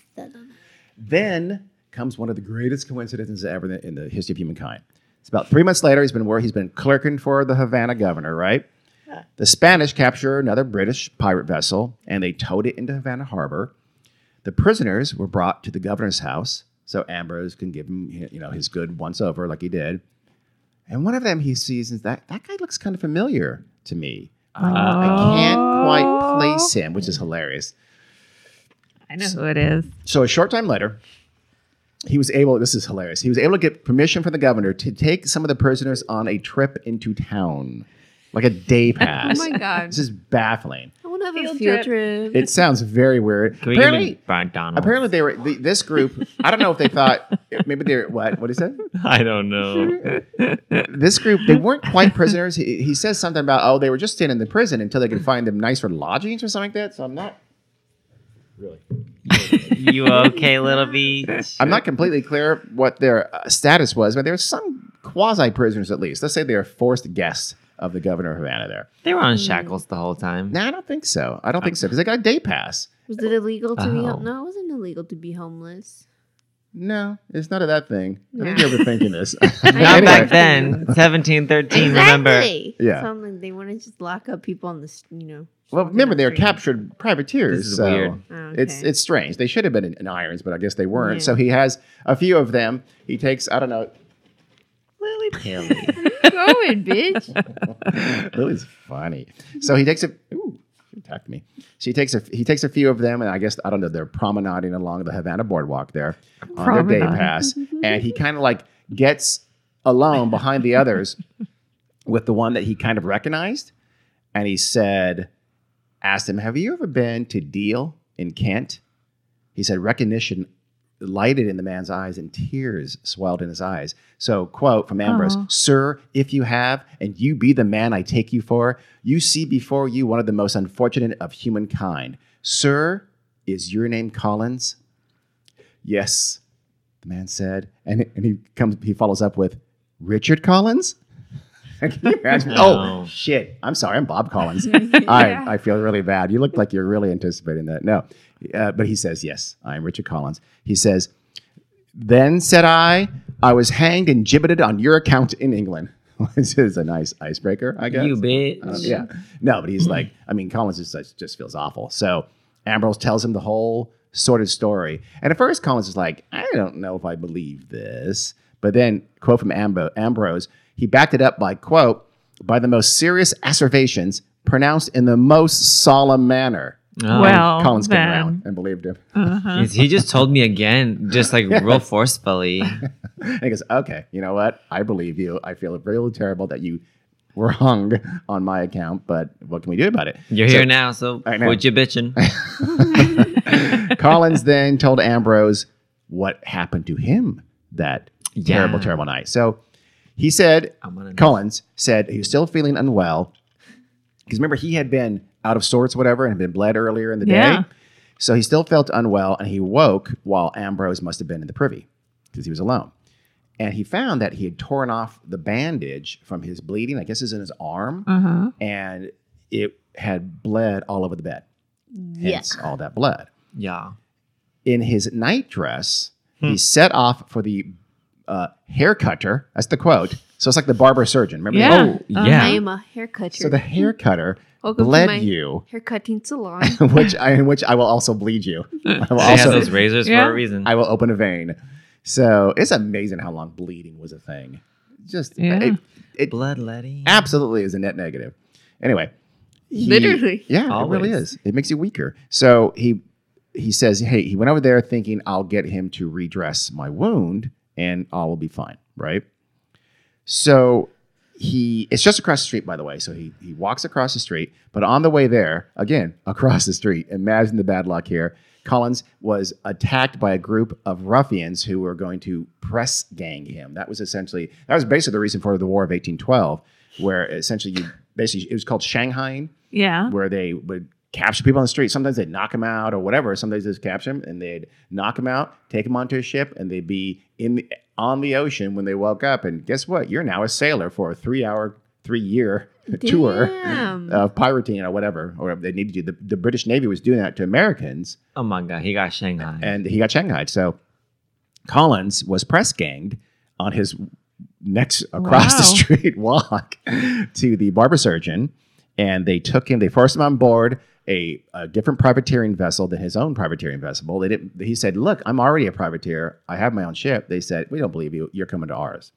Then comes one of the greatest coincidences ever in the, in the history of humankind. It's about three months later. He's been where he's been clerking for the Havana governor, right? The Spanish capture another British pirate vessel and they towed it into Havana Harbor. The prisoners were brought to the governor's house so Ambrose can give him, you know, his good once over like he did. And one of them he sees is that that guy looks kind of familiar to me. Uh, I can't quite place him, which is hilarious. I know who it is. So a short time later, he was able. This is hilarious. He was able to get permission from the governor to take some of the prisoners on a trip into town, like a day pass. Oh my god. This is baffling. I want to have a Field field trip. trip. It sounds very weird. Can we apparently, give me apparently they were the, this group. I don't know if they thought maybe they're what? What he that? I don't know. This group they weren't quite prisoners. He, he says something about oh they were just staying in the prison until they could find them nicer lodgings or something like that. So I'm not really. you okay, little beach? I'm not completely clear what their uh, status was, but there were some quasi prisoners at least. Let's say they are forced guests of the governor of Havana there. They were on hmm. shackles the whole time. No, I don't think so. I don't think um, so because they got a day pass. Was it illegal to be? Oh. Hom- no, it wasn't illegal to be homeless. No, it's none of that thing. I think Yeah. you're overthinking this. Not Anyway, back then. 1713, remember? Exactly. Yeah. Something like they want to just lock up people on the, s- you know. Well, remember they were captured privateers. This is so weird. Oh, It's it's strange. They should have been in, in irons, but I guess they weren't. Yeah. So he has a few of them. He takes I don't know. Lily Pilly. going, bitch. Lily's funny. So he takes a ooh, she attacked me. So he takes a he takes a few of them, and I guess I don't know. They're promenading along the Havana boardwalk there on their day pass, and he kind of like gets alone behind the others with the one that he kind of recognized, and he said, asked him, "Have you ever been to Deal in Kent?" He said, "Recognition." Lighted in the man's eyes and tears swelled in his eyes. So, quote from Ambrose Aw. Sir, if you have, and you be the man I take you for, you see before you one of the most unfortunate of humankind. Sir, is your name Collins? Yes, the man said. And, and he comes he follows up with Richard Collins? Can you imagine? No. Oh shit. I'm sorry, I'm Bob Collins. I, I feel really bad. You look like you're really anticipating that. No. Uh, but he says, Yes, I'm Richard Collins. He says, Then said I, I was hanged and gibbeted on your account in England. this is a nice icebreaker, I guess. you bitch. Uh, yeah. No, but he's like, I mean, Collins just, just- just feels awful. So Ambrose tells him the whole sordid story. And at first, Collins is like, I don't know if I believe this. But then, quote from Ambo- Ambrose, he backed it up by, quote, by the most serious asseverations pronounced in the most solemn manner. Oh. Well, Collins came around and believed him. Uh-huh. He just told me again, just like real forcefully. And he goes, okay, you know what? I believe you. I feel really terrible that you were hung on my account, but what can we do about it? You're So- here now, so I know. what you bitching? Collins then told Ambrose what happened to him that terrible, terrible night. So he said, I wanna know. Collins said he was still feeling unwell because remember he had been out of sorts, whatever, and had been bled earlier in the Yeah. day. So he still felt unwell, and he woke while Ambrose must have been in the privy because he was alone. And he found that he had torn off the bandage from his bleeding. I guess is in his arm, Uh-huh. and it had bled all over the bed. Yeah. All that blood Yeah. in his nightdress, Hmm. he set off for the uh, hair cutter. That's the quote. So it's like the barber surgeon. Remember? Yeah. that? Oh, Uh-huh. yeah. I am a hair cutter. So the hair cutter Welcome to bled my you, hair cutting salon. which I, in which I will also bleed you. I will They have also those razors Yeah. for a reason. I will open a vein. So it's amazing how long bleeding was a thing. Just Yeah. it, it Bloodletting. absolutely is a net negative. Anyway, he- Literally. yeah, it really is. It makes you weaker. So he he says, hey, he went over there thinking I'll get him to redress my wound and all will be fine, right? So he it's just across the street, by the way. So he he walks across the street, but on the way there, again across the street, imagine the bad luck here. Collins was attacked by a group of ruffians who were going to press gang him. That was essentially that was basically the reason for the War of 1812, where essentially you basically it was called Shanghai, Yeah. where they would capture people on the street. Sometimes they'd knock them out or whatever. Sometimes they'd just capture them and they'd knock them out, take them onto a ship, and they'd be in the, on the ocean when they woke up. And guess what? You're now a sailor for a three hour, three year tour of pirating or whatever. Or they needed to do. The, the British Navy was doing that to Americans, Oh my god, he got Shanghai. and he got shanghaied. So Collins was press ganged on his next across the street walk to the barber surgeon, and they took him. They forced him on board a, a different privateering vessel than his own privateering vessel. They didn't. He said, "Look, I'm already a privateer. I have my own ship." They said, "We don't believe you. You're coming to ours."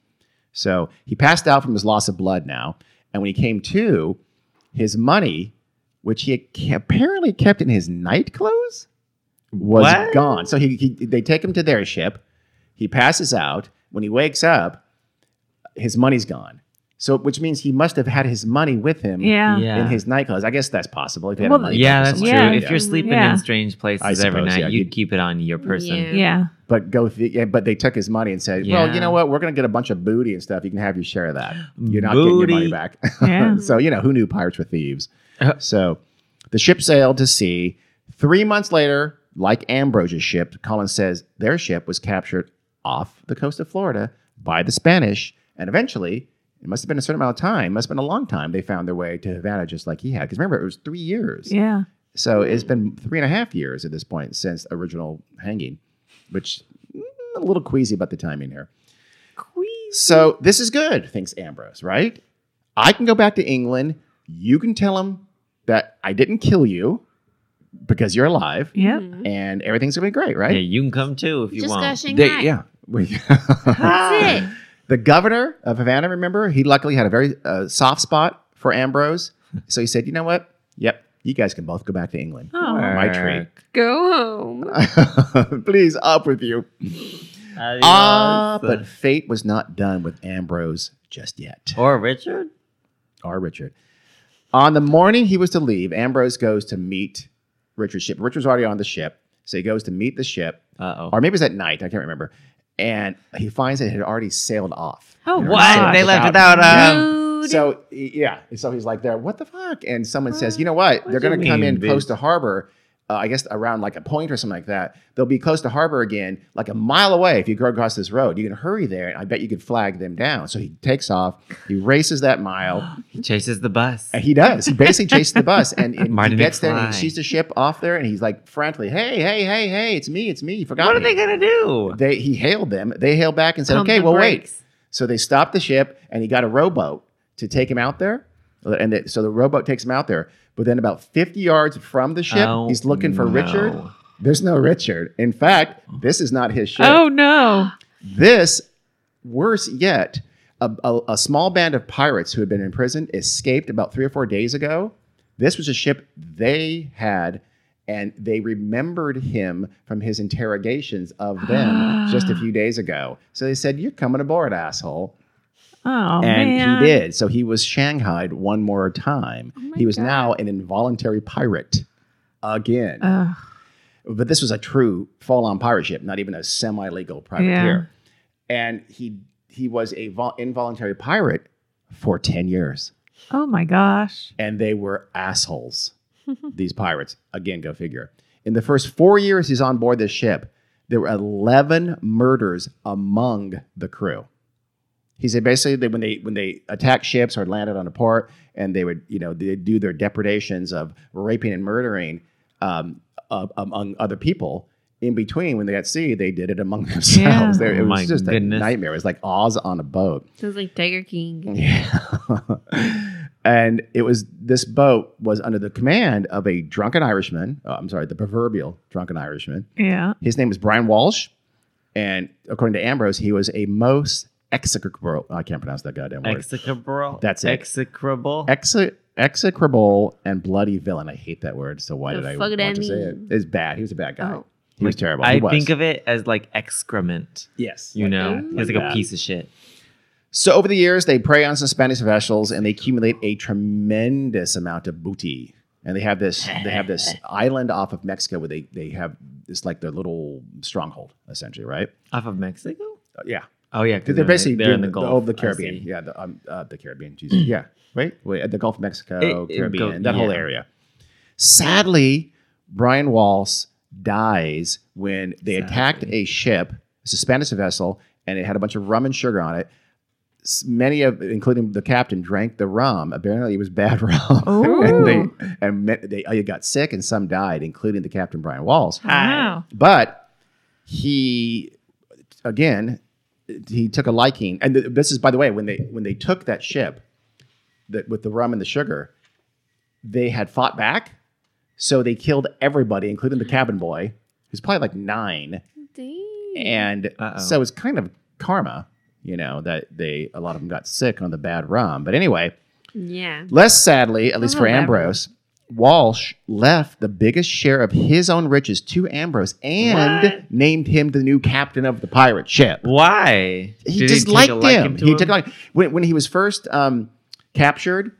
So he passed out from his loss of blood now, and when he came to, his money, which he had apparently kept in his night clothes, was What? gone. So he, he they take him to their ship. He passes out. When he wakes up, his money's gone. So which means he must have had his money with him Yeah. Yeah. in his night clothes. I guess that's possible. If he had Well, money yeah, that's true. Yeah. like If that. you're sleeping Yeah. in strange places I every suppose, night, yeah, you'd you'd- keep it on your person. Yeah. Yeah. But go. Th- yeah, but they took his money and said, "Well, you know what? We're going to get a bunch of booty and stuff. You can have your share of that. You're not getting your money back." Yeah. so you know who knew pirates were thieves. Uh. so the ship sailed to sea. Three months later, like Ambrose's ship, Collins says their ship was captured off the coast of Florida by the Spanish, and eventually. It must have been a certain amount of time. Must have been a long time. They found their way to Havana just like he had. Because remember, it was three years. Yeah. So it's been three and a half years at this point since original hanging, which mm, a little queasy about the timing here. Queasy. So this is good, thinks Ambrose, right? I can go back to England. You can tell him that I didn't kill you because you're alive Yeah. and everything's gonna be great, Hey, right? you can come too if you Just got want. Shanghai. They- yeah. We- That's it. the governor of Havana, remember, he luckily had a very uh, soft spot for Ambrose. So he said, you know what? Yep, you guys can both go back to England. Oh. My tree. Go home. Please, up with you. Adios. Ah, but fate was not done with Ambrose just yet. or Richard. Or Richard. On the morning he was to leave, Ambrose goes to meet Richard's ship. Richard's already on the ship, so he goes to meet the ship, Uh oh. or maybe it was at night. I can't remember. And he finds that it had already sailed off. Oh, What? God. They left without- without um. So yeah, so he's like there. What the fuck? And someone says, you know what? What They're going to come mean, in close to harbor. Uh, I guess around like a point or something like that. They'll be close to harbor again, like a mile away. If you go across this road, you can hurry there, and I bet you could flag them down. So he takes off. He races that mile. He chases the bus. And he does. He basically chases the bus, and, and he gets there, and he sees the ship off there, and he's like frantically, "Hey, hey, hey, hey! It's me! It's me! You forgot What are me." they gonna do? They he hailed them. They hailed back and said, Pump "Okay, the well, wait." So they stopped the ship, and he got a rowboat to take him out there. And the, so the rowboat takes him out there. But then about 50 yards from the ship, Oh, he's looking for no. Richard. There's no Richard. In fact, this is not his ship. Oh no. This, worse yet, a, a, a small band of pirates who had been imprisoned escaped about three or four days ago. This was a ship they had, and they remembered him from his interrogations of them just a few days ago. So they said, You're coming aboard, asshole. Oh and man. he did. So he was shanghaied one more time. Oh he was God. now an involuntary pirate again. Ugh. but this was a true full-on pirate ship, not even a semi-legal privateer. And he he was a vol- involuntary pirate for 10 years. oh my gosh. And they were assholes. these pirates. Again, go figure. In the first 4 years he's on board this ship, there were 11 murders among the crew. He said basically that when they when they attacked ships or landed on a port and they would you know they do their depredations of raping and murdering um, uh, among other people. In between, when they got sea, they did it among themselves. They- it Oh was my just goodness. a nightmare. It was like Oz on a boat. Sounds like Tiger King. Yeah. and it was this boat was under the command of a drunken Irishman. uh, I'm sorry, the proverbial drunken Irishman. Yeah. His name was Brian Walsh, and according to Ambrose, he was a most execrable. I can't pronounce that goddamn word. Execrable. That's it. Execrable. Exe- execrable and bloody villain. I hate that word. So why The did I fuck want that to say it? It's bad. He was a bad guy. Oh. He was terrible. I He was. think of it as like excrement. yes. You know, Ooh. he's like that. a piece of shit. So over the years, they prey on some Spanish vessels and they accumulate a tremendous amount of booty. And they have this they have this island off of Mexico where they they have this like their little stronghold essentially, right? Off of Mexico. Uh, yeah, Oh yeah, because they're basically they're in the doing Gulf. oh, the Caribbean. Yeah, the um, uh, the Caribbean. Jesus. yeah, right. wait, at the Gulf of Mexico, It- Caribbean, go- that whole area. Sadly, Brian Walsh dies when they attacked a ship, it's a Spanish vessel, and it had a bunch of rum and sugar on it. Many of, including the captain, drank the rum. Apparently, it was bad rum, and they and they uh, got sick, and some died, including the captain, Brian Walsh. Wow. But he, again, he took a liking, and th- this is by the way when they when they took that ship, that with the rum and the sugar, they had fought back, so they killed everybody, including the cabin boy, who's probably like nine, Dang. and Uh-oh. so it's kind of karma, you know, that they a lot of them got sick on the bad rum. But anyway, Yeah. Less sadly, at least for that Ambrose, Walsh left the biggest share of his own riches to Ambrose and What? named him the new captain of the pirate ship. Why? He Did just take liked a him. liking to He took a like when when he was first um, captured.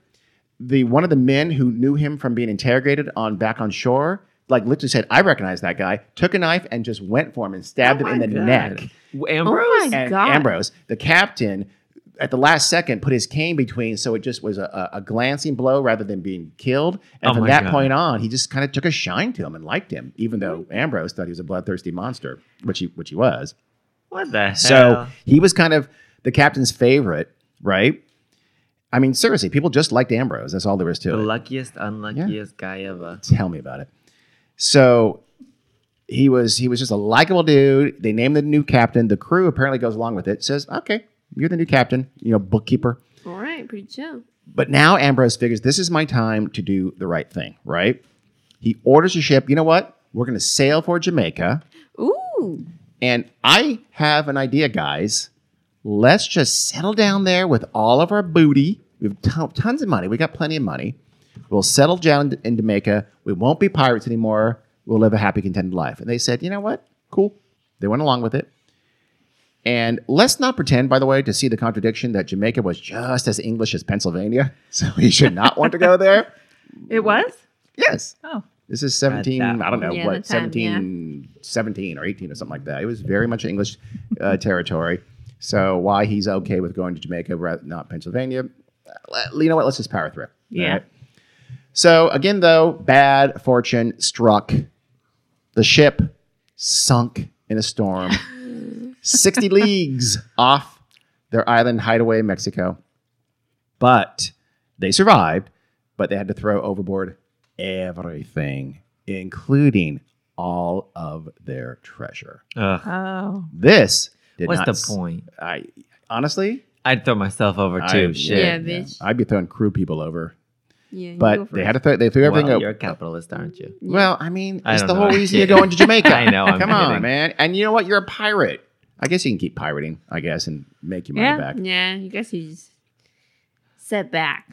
The one of the men who knew him from being interrogated on back on shore, like literally said, "I recognize that guy." Took a knife and just went for him and stabbed Oh him in the God. neck. Ambrose? Oh my God. Ambrose, the captain, at the last second, put his cane between, so it just was a, a, glancing blow rather than being killed. And Oh from that God. point on, he just kind of took a shine to him and liked him, even though Ambrose thought he was a bloodthirsty monster, which he which he was. What the hell? So he was kind of the captain's favorite, right? I mean, seriously, people just liked Ambrose. That's all there is the to it. The luckiest, unluckiest guy ever. Tell me about it. So he was he was just a likable dude. They named the new captain. The crew apparently goes along with it. Says, "Okay, you're the new captain. You know, bookkeeper." All right. Pretty chill. But now Ambrose figures this is my time to do the right thing, right? He orders a ship. You know what? We're going to sail for Jamaica. Ooh. And I have an idea, guys. Let's just settle down there with all of our booty. We have ton- tons of money. We got plenty of money. We'll settle down in Jamaica. We won't be pirates anymore. We'll live a happy, contented life. And they said, you know what? Cool. They went along with it. And let's not pretend, by the way, to see the contradiction that Jamaica was just as English as Pennsylvania. So we should not want to go there. It was? Yes. Oh. This is 17, I don't know, Yeah, what, the time, 17, 17 or 18 or something like that. It was very much English uh, territory. So why he's okay with going to Jamaica, rather not Pennsylvania, you know what? Let's just power through. Yeah. So again, though, bad fortune struck. The ship sunk in a storm, 60 leagues off their island hideaway in Mexico. But they survived, but they had to throw overboard everything, including all of their treasure. Ugh. Oh. This did What's not the s- point? I honestly, I'd throw myself over too. I- Shit. Yeah, bitch. I'd be throwing crew people over. Yeah. you go But they first. had to throw. They threw everything Well, over. you're a capitalist, aren't you? Well, I mean, I it's don't the know. whole I'm reason you're kidding. going to Jamaica. I know, I'm Come on, kidding. man. And you know what? You're a pirate. I guess you can keep pirating, I guess, and make your money back. Yeah. You guess you just set back.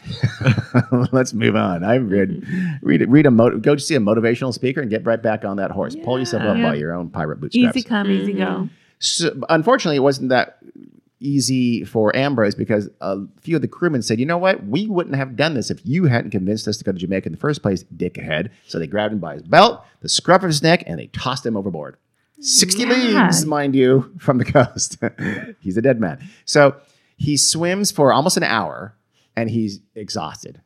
Let's move on. I read, read, read a mo- go see a motivational speaker and get right back on that horse. Pull yourself up Yeah. by your own pirate bootstraps. Easy come, easy go. Mm-hmm. So, unfortunately, it wasn't that easy for Ambrose because a few of the crewmen said, "You know what? We wouldn't have done this if you hadn't convinced us to go to Jamaica in the first place, dickhead." So they grabbed him by his belt, the scruff of his neck, and they tossed him overboard. Sixty Yeah. leagues, mind you, from the coast. he's a dead man. So he swims for almost an hour, and he's exhausted.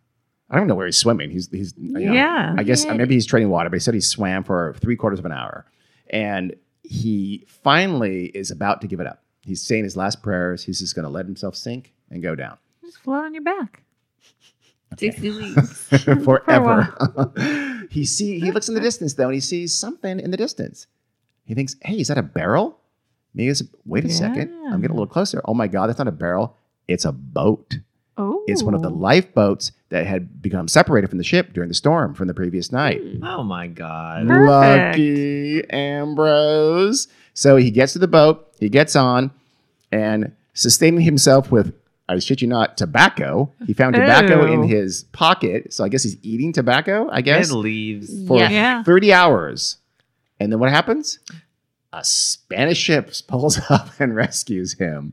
I don't know where he's swimming. He's he's you know, Yeah. I guess Yeah. maybe he's treading water, but he said he swam for three quarters of an hour, and he finally is about to give it up. He's saying his last prayers. He's just going to let himself sink and go down Just float on your back. Sixty leagues. forever. he see he looks in the distance though, and he sees something in the distance. He thinks, "Hey, is that a barrel?" Maybe it's. Wait a second. I'm getting a little closer. Oh my god, that's not a barrel. It's a boat. Oh. It's one of the oh. lifeboats that had become separated from the ship during the storm from the previous night. Hmm. Oh my god. Perfect. Lucky Ambrose. So he gets to the boat, he gets on, and sustaining himself with, I shit you not, tobacco. He found tobacco Ew. in his pocket. So I guess he's eating tobacco, I guess, It leaves. for Yeah. Yeah. 30 hours. And then what happens? A Spanish ship pulls up and rescues him.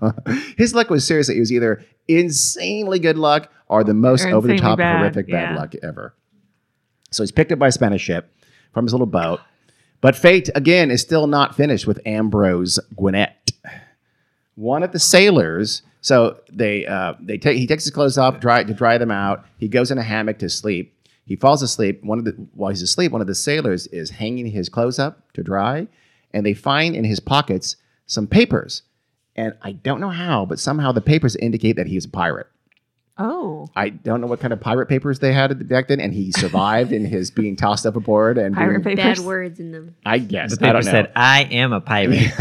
his luck was seriously, it was either insanely good luck or the most Or over the top, bad, horrific bad luck ever. So he's picked up by a Spanish ship from his little boat. But fate, again, is still not finished with Ambrose Gwinnett. One of the sailors, so they uh, they take he takes his clothes off dry to dry them out. He goes in a hammock to sleep. He falls asleep. One of the while he's asleep, one of the sailors is hanging his clothes up to dry, and they find in his pockets some papers. And I don't know how, but somehow the papers indicate that he is a pirate. Oh. I don't know what kind of pirate papers they had back then, and he survived in his being tossed up overboard and Pirate being- papers. Bad words in them. I guess The paper don't said, "I am a pirate."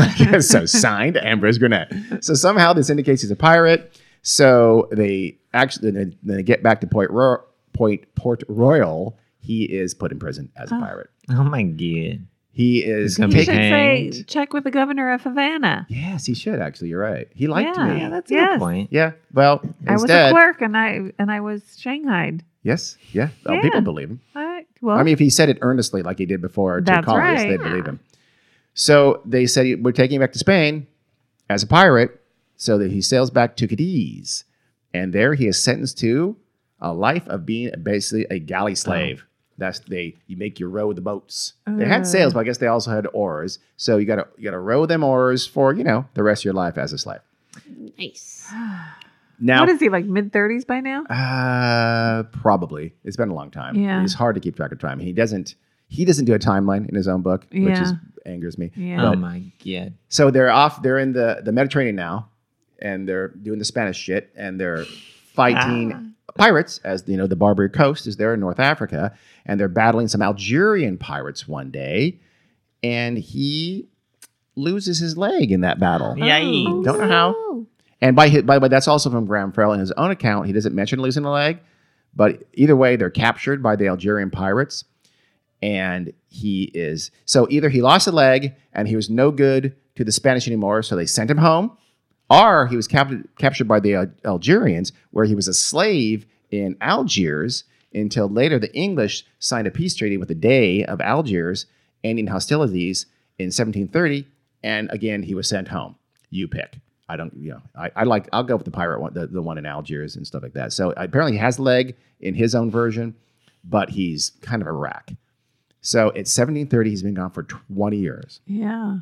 So. Signed Ambrose Gwinnett. So somehow this indicates he's a pirate. So they actually then they get back to Point Ro- Point Port Royal. He is put in prison as a Oh. pirate. oh my god. He is He's gonna You be should say check with the governor of Havana. Yes, he should actually. You're right. He liked Yeah. me. Yeah, that's a Yes. good point. Yeah. Well, I was a clerk and I and I was shanghaied. yes, yeah. Oh, Yeah. people believe him. I, well, I mean, if he said it earnestly like he did before to That's colonists, right. they believe him. So they said we're taking him back to Spain as a pirate, so that he sails back to Cadiz, and there he is sentenced to a life of being basically a galley slave. That's they you make you row the boats. They had Uh. sails, but I guess they also had oars. So you gotta you gotta row them oars for you know the rest of your life as a slave. Nice. Now, what is he like mid thirties by now? Uh, probably. It's been a long time. Yeah. It's hard to keep track of time. He doesn't. He doesn't do a timeline in his own book, which is angers me. Yeah. Oh my god. So they're off. They're in the the Mediterranean now, and they're doing the Spanish shit, and they're fighting Ah. Pirates. As you know, the Barbary Coast is there in North Africa, and they're battling some Algerian pirates one day, and he loses his leg in that battle. Oh, Yikes. Oh. Don't know how. Oh, and by his, by the way, that's also from Graham Farrell in his own account. He doesn't mention losing a leg, but either way, they're captured by the Algerian pirates, and he is so either he lost a leg and he was no good to the Spanish anymore, so they sent him home, or he was captured captured by the Al- Algerians, where he was a slave in Algiers until later the English signed a peace treaty with the Dey of Algiers, ending hostilities in 1730, and again he was sent home. You pick. I don't, you know, I, I like, I'll go with the pirate one, the, the one in Algiers and stuff like that. So apparently he has a leg in his own version, but he's kind of a wreck. So it's 1730, he's been gone for 20 years. Yeah.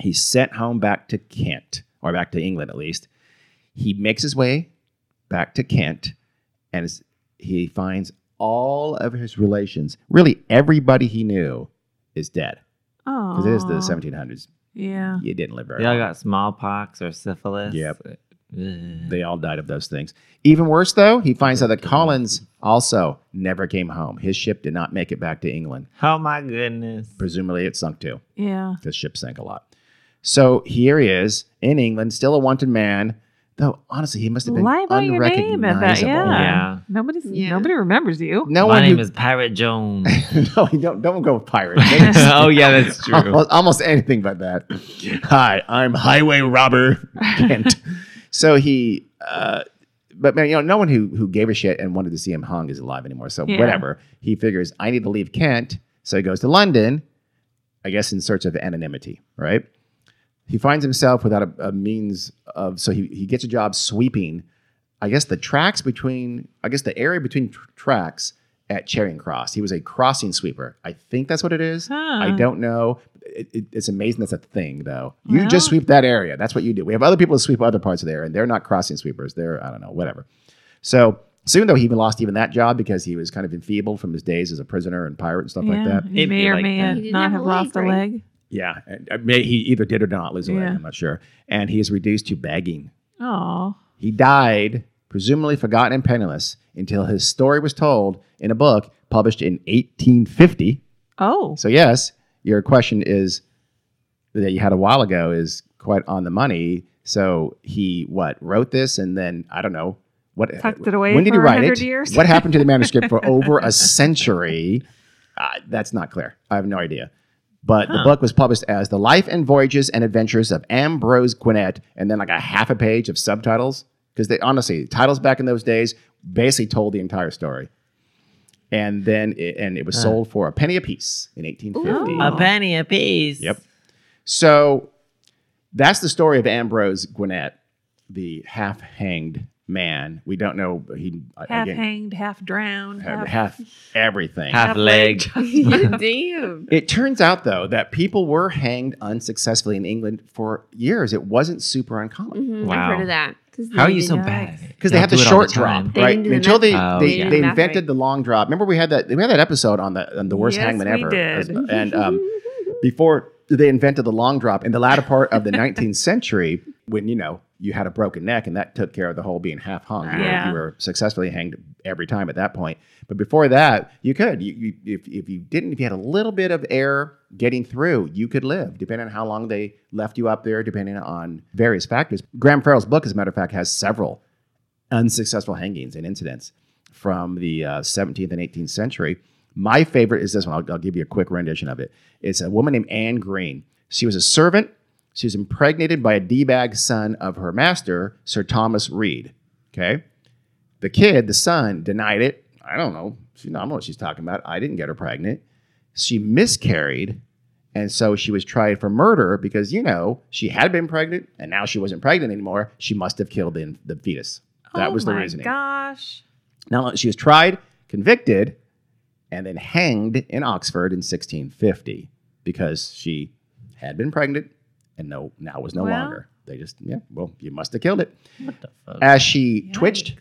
He's sent home back to Kent, or back to England at least. He makes his way back to Kent and is, he finds all of his relations, really everybody he knew, is dead. Oh. Because it is the 1700s. Yeah. You didn't live very They all long. got smallpox or syphilis. Yep. Ugh. They all died of those things. Even worse, though, he finds out that Collins also never came home. His ship did not make it back to England. Oh my goodness. Presumably, it sunk too. Yeah. because ship sank a lot. So here he is in England, still a wanted man. Though honestly, he must have been Lie by your name at that. unrecognizable. Yeah. Yeah. Nobody's Yeah. nobody remembers you. No my one. name who, is Pirate Jones. no, don't. Don't go with pirate. oh yeah, that's true. almost, almost anything but that. Hi, I'm Highway Robber Kent. so he, uh, but man, you know, no one who who gave a shit and wanted to see him hung is alive anymore. So Yeah. whatever. He figures I need to leave Kent, so he goes to London, I guess in search of anonymity. Right. He finds himself without a, a means of, so he he gets a job sweeping. I guess the tracks between, I guess the area between tr- tracks at Charing Cross. He was a crossing sweeper. I think that's what it is. I don't know. It, it- it's amazing that's a thing, though. You Well- just sweep that area. That's what you do. We have other people who sweep other parts of there, and they're not crossing sweepers. They're I don't know, whatever. So soon, though, he even lost even that job because he was kind of enfeebled from his days as a prisoner and pirate and stuff like that. He It'd may or like may. He didn't not have have a leg, lost a right? leg. Yeah, and, uh, may- he either did or did not lose a leg. Yeah. I'm not sure. And he is reduced to begging. Oh. He died, presumably forgotten and penniless, until his story was told in a book published in 1850. Oh. So yes, your question is that you had a while ago is quite on the money. So he what wrote this and then I don't know what Tucked it away When did he write it? years? What happened to the manuscript for over a century? Uh, that's not clear. I have no idea. But the book was published as "The Life and Voyages and Adventures of Ambrose Gwinnett," and then like a half a page of subtitles because they honestly titles back in those days basically told the entire story. And then it, and it was Huh. sold for a penny a piece in 1850. Ooh. a penny a piece. Yep. So that's the story of Ambrose Gwinnett, the half hanged man. We don't know he Half again, hanged, half drowned. half, Half, half everything. Half Half leg. Damn. It turns out though that people were hanged unsuccessfully in England for years. It wasn't super uncommon Mhm, I've Wow. heard of that. 'Cause How are you so bad? because You they don't had the do it all short time. drop, They right? didn't the Until they. Oh, they, yeah. they invented right. the long drop. Remember we had that we had that episode on the on the worst Yes, hangman we ever, did. and um, before they invented the long drop in the latter part of the 19th century, when you know you had a broken neck and that took care of the whole being half hung. You, were, you were successfully hanged every time at that point. But before that, you could. You, you, if, if you didn't, if you had a little bit of air getting through, you could live, depending on how long they left you up there, depending on various factors. Graham Farrell's book, as a matter of fact, has several unsuccessful hangings and incidents from the uh, 17th and 18th century. My favorite is this one. I'll, I'll give you a quick rendition of it. It's a woman named Anne Green. She was a servant. She was impregnated by a D-bag son of her master, Sir Thomas Reed. Okay. The kid, the son, denied it. I don't know. She, I don't know what she's talking about. I didn't get her pregnant. She miscarried. And so she was tried for murder because, you know, she had been pregnant and now she wasn't pregnant anymore. She must have killed the, the fetus. That oh was the oh my reasoning. Gosh. Now, she was tried, convicted, and then hanged in Oxford in 1650 because she had been pregnant and no now was no Well- longer. They just, yeah, well, you must have killed it. What the fuck? As she twitched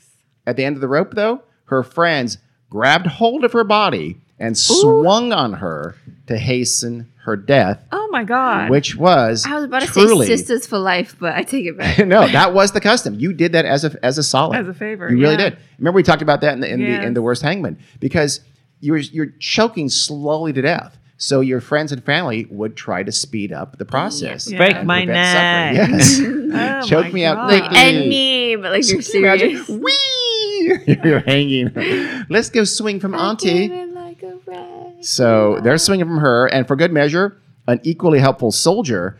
at the end of the rope, though, her friends grabbed hold of her body and swung on her to hasten her death, Oh my God. which was I was about to truly say sisters for life, but I take it back. no, that was the custom. You did that as a as a solid. As a favor, You really yeah. did. Remember we talked about that in the in the in the worst hangman because you're you're choking slowly to death. So your friends and family would try to speed up the process. Yeah. Break my neck. suffering. Yes. Oh Choke my me out God. quickly. End me, but like you're Can you imagine? serious. Whee! You're hanging. Let's go swing from Auntie. Like. So they're swinging from her, and for good measure, an equally helpful soldier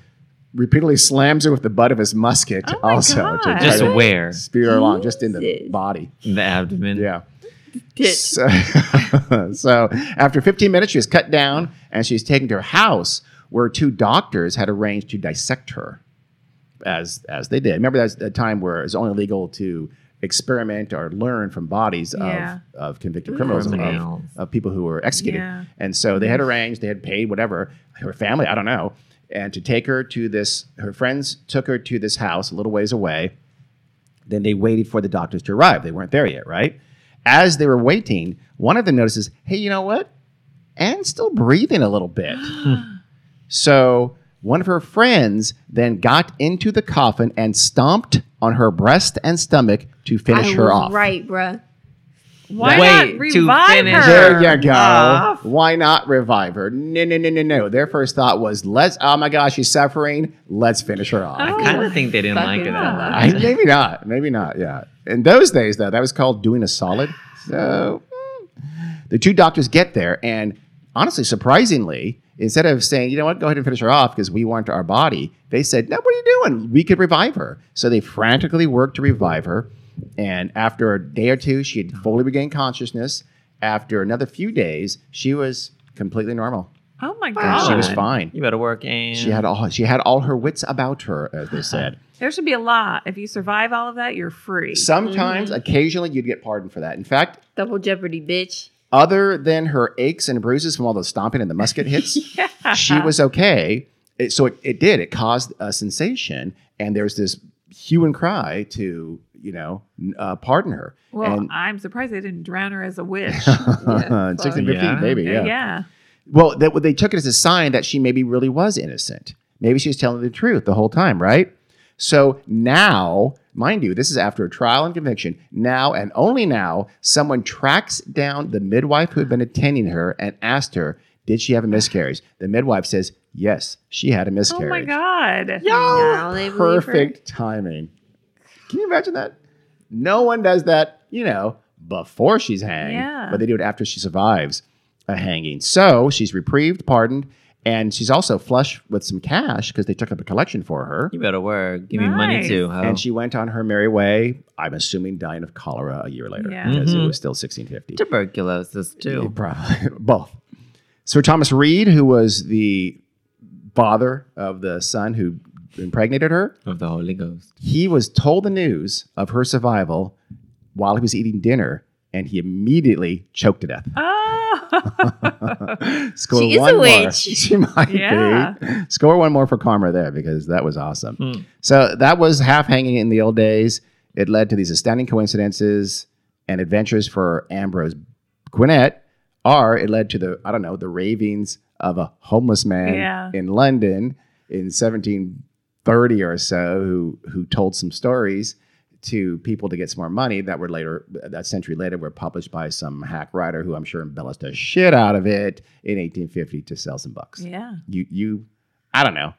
repeatedly slams her with the butt of his musket Oh also God. to Just to where? speed her along, just in the Jesus. body. The abdomen. Yeah. Tit. So, so after 15 minutes, she was cut down and she's taken to her house where two doctors had arranged to dissect her, as as they did. Remember, that's a time where it's only legal to experiment or learn from bodies Yeah. of, of convicted criminals, of, of people who were executed. Yeah. And so they had arranged, they had paid whatever, her family, I don't know, and to take her to this, her friends took her to this house a little ways away. Then they waited for the doctors to arrive. They weren't there yet, right? As they were waiting, one of them notices, hey, you know what? Anne's still breathing a little bit. so one of her friends then got into the coffin and stomped on her breast and stomach to finish I her off. Right, bruh. Why Wait, not to revive finish- her? There you go. off? Why not revive her? No, no, no, no, no. Their first thought was, let's, oh my gosh, she's suffering. Let's finish her off. Oh. I kind of think they didn't like Fucking it that God. I, maybe not. Maybe not. Yeah. In those days, though, that was called doing a solid. So mm. the two doctors get there, and honestly, surprisingly, instead of saying, you know what, go ahead and finish her off because we want our body, they said, no, what are you doing? We could revive her. So they frantically worked to revive her. And after a day or two, she had uh-huh. fully regained consciousness. After another few days, she was completely normal. Oh my She God. She was fine. You better work and She had all she had all her wits about her, as they uh-huh. said. There should be a law. If you survive all of that, you're free. Sometimes, mm-hmm. occasionally, you'd get pardoned for that. In fact, Double jeopardy, bitch. other than her aches and bruises from all the stomping and the musket hits, Yeah. she was okay. It, so it, it did. It caused a sensation, and there's this hue and cry to you know uh, pardon her. Well, and I'm surprised they didn't drown her as a witch. in 1615, Yeah. maybe, yeah. yeah. Well, they, they took it as a sign that she maybe really was innocent. Maybe she was telling the truth the whole time, right? So now, mind you, this is after a trial and conviction. Now and only now, someone tracks down the midwife who had been attending her and asked her, Did she have a miscarriage? The midwife says, Yes, she had a miscarriage. Oh my God. Now they believe her. Perfect timing. Can you imagine that? No one does that, you know, before she's hanged, Yeah. but they do it after she survives a hanging. So she's reprieved, pardoned, and she's also flush with some cash because they took up a collection for her. You better work. Give me money Nice. too. Ho. And she went on her merry way. I'm assuming dying of cholera a year later Yeah. because it Mhm. was still 1650. tuberculosis too. Probably both. Sir Thomas Reed, who was the father of the son who impregnated her, Of the Holy Ghost. he was told the news of her survival while he was eating dinner, and he immediately choked to death. Oh. Score She is one a more. witch. She might Yeah. be. Score one more for karma there because that was awesome. Hmm. So that was half hanging in the old days. It led to these astounding coincidences and adventures for Ambrose Gwinnett, or it led to the I don't know the ravings of a homeless man Yeah. in London in 1730 or so who who told some stories to people to get some more money that were later that century later were published by some hack writer who I'm sure embellished the shit out of it in 1850 to sell some bucks. yeah. You you I don't know.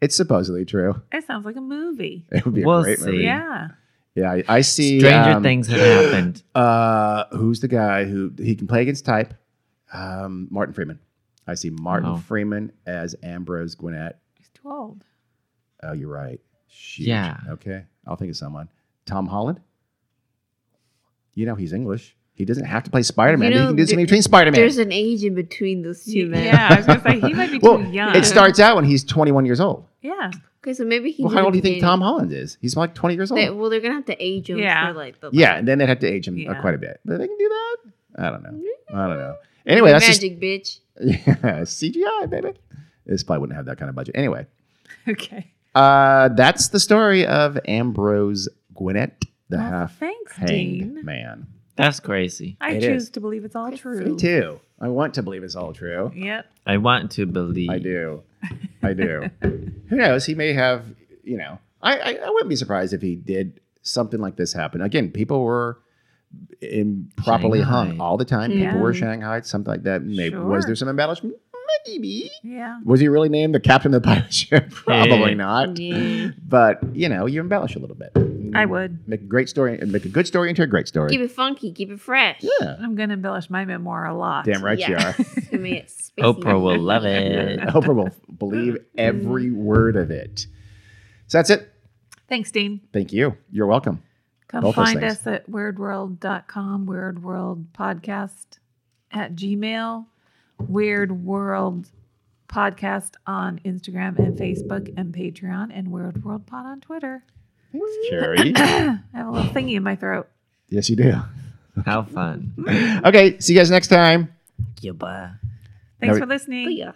It's supposedly true. It sounds like a movie. It would be We'll a great see. movie. Yeah. Yeah, I, I see. Stranger um, things have happened. Uh, who's the guy who he can play against type? Um, Martin Freeman. I see Martin Oh. Freeman as Ambrose Gwinnett. He's too old. Oh, you're right. Shoot. Yeah. Okay. I'll think of someone. Tom Holland. You know he's English. He doesn't have to play Spider Man. You he can do something between Spider Man. There's an age in between those two men. Yeah, I was gonna say he might be Well, too young. it starts out when he's 21 years old. Yeah. Okay, so maybe he. Well, how old do you think Tom Holland is? He's like 20 years old. They, well, they're gonna have to age him Yeah. for like the yeah, and then they'd have to age him uh, Yeah. quite a bit. But they can do that. I don't know. I don't know. Anyway, that's just magic bitch. yeah, CGI, baby. This probably wouldn't have that kind of budget. Anyway, Okay. uh, that's the story of Ambrose Gwinnett, the Well, half thanks, hanged Dean. man. That's crazy. I It choose is. to believe it's all true. Me too. I want to believe it's all true. Yep. I want to believe. I do. I do. Who knows? He may have, you know, I, I, I wouldn't be surprised if he did something like this happen. Again, people were improperly hung all the time. Yeah. People were shanghaied, something like that. Maybe was there some embellishment? Maybe. Yeah. Was he really named the captain of the pirate ship? Probably Hey. not. Yeah. But you know, you embellish a little bit. I would. make a great story and make a good story into a great story. Keep it funky. Keep it fresh. yeah, I'm gonna embellish my memoir a lot. damn right you are. It's gonna make. Oprah will love it. Oprah will believe every word of it. So that's it. Thanks, Dean. Thank you. You're welcome. Come Both find us at weirdworld.com, Weird World Podcast at Gmail, Weird World Podcast on Instagram and Facebook and Patreon, and Weird World Pod on Twitter. Thanks, Carrie. I have a little thingy in my throat. yes, you do. How fun. Okay, see you guys next time. Goodbye. Thanks Now- for listening. Booyah.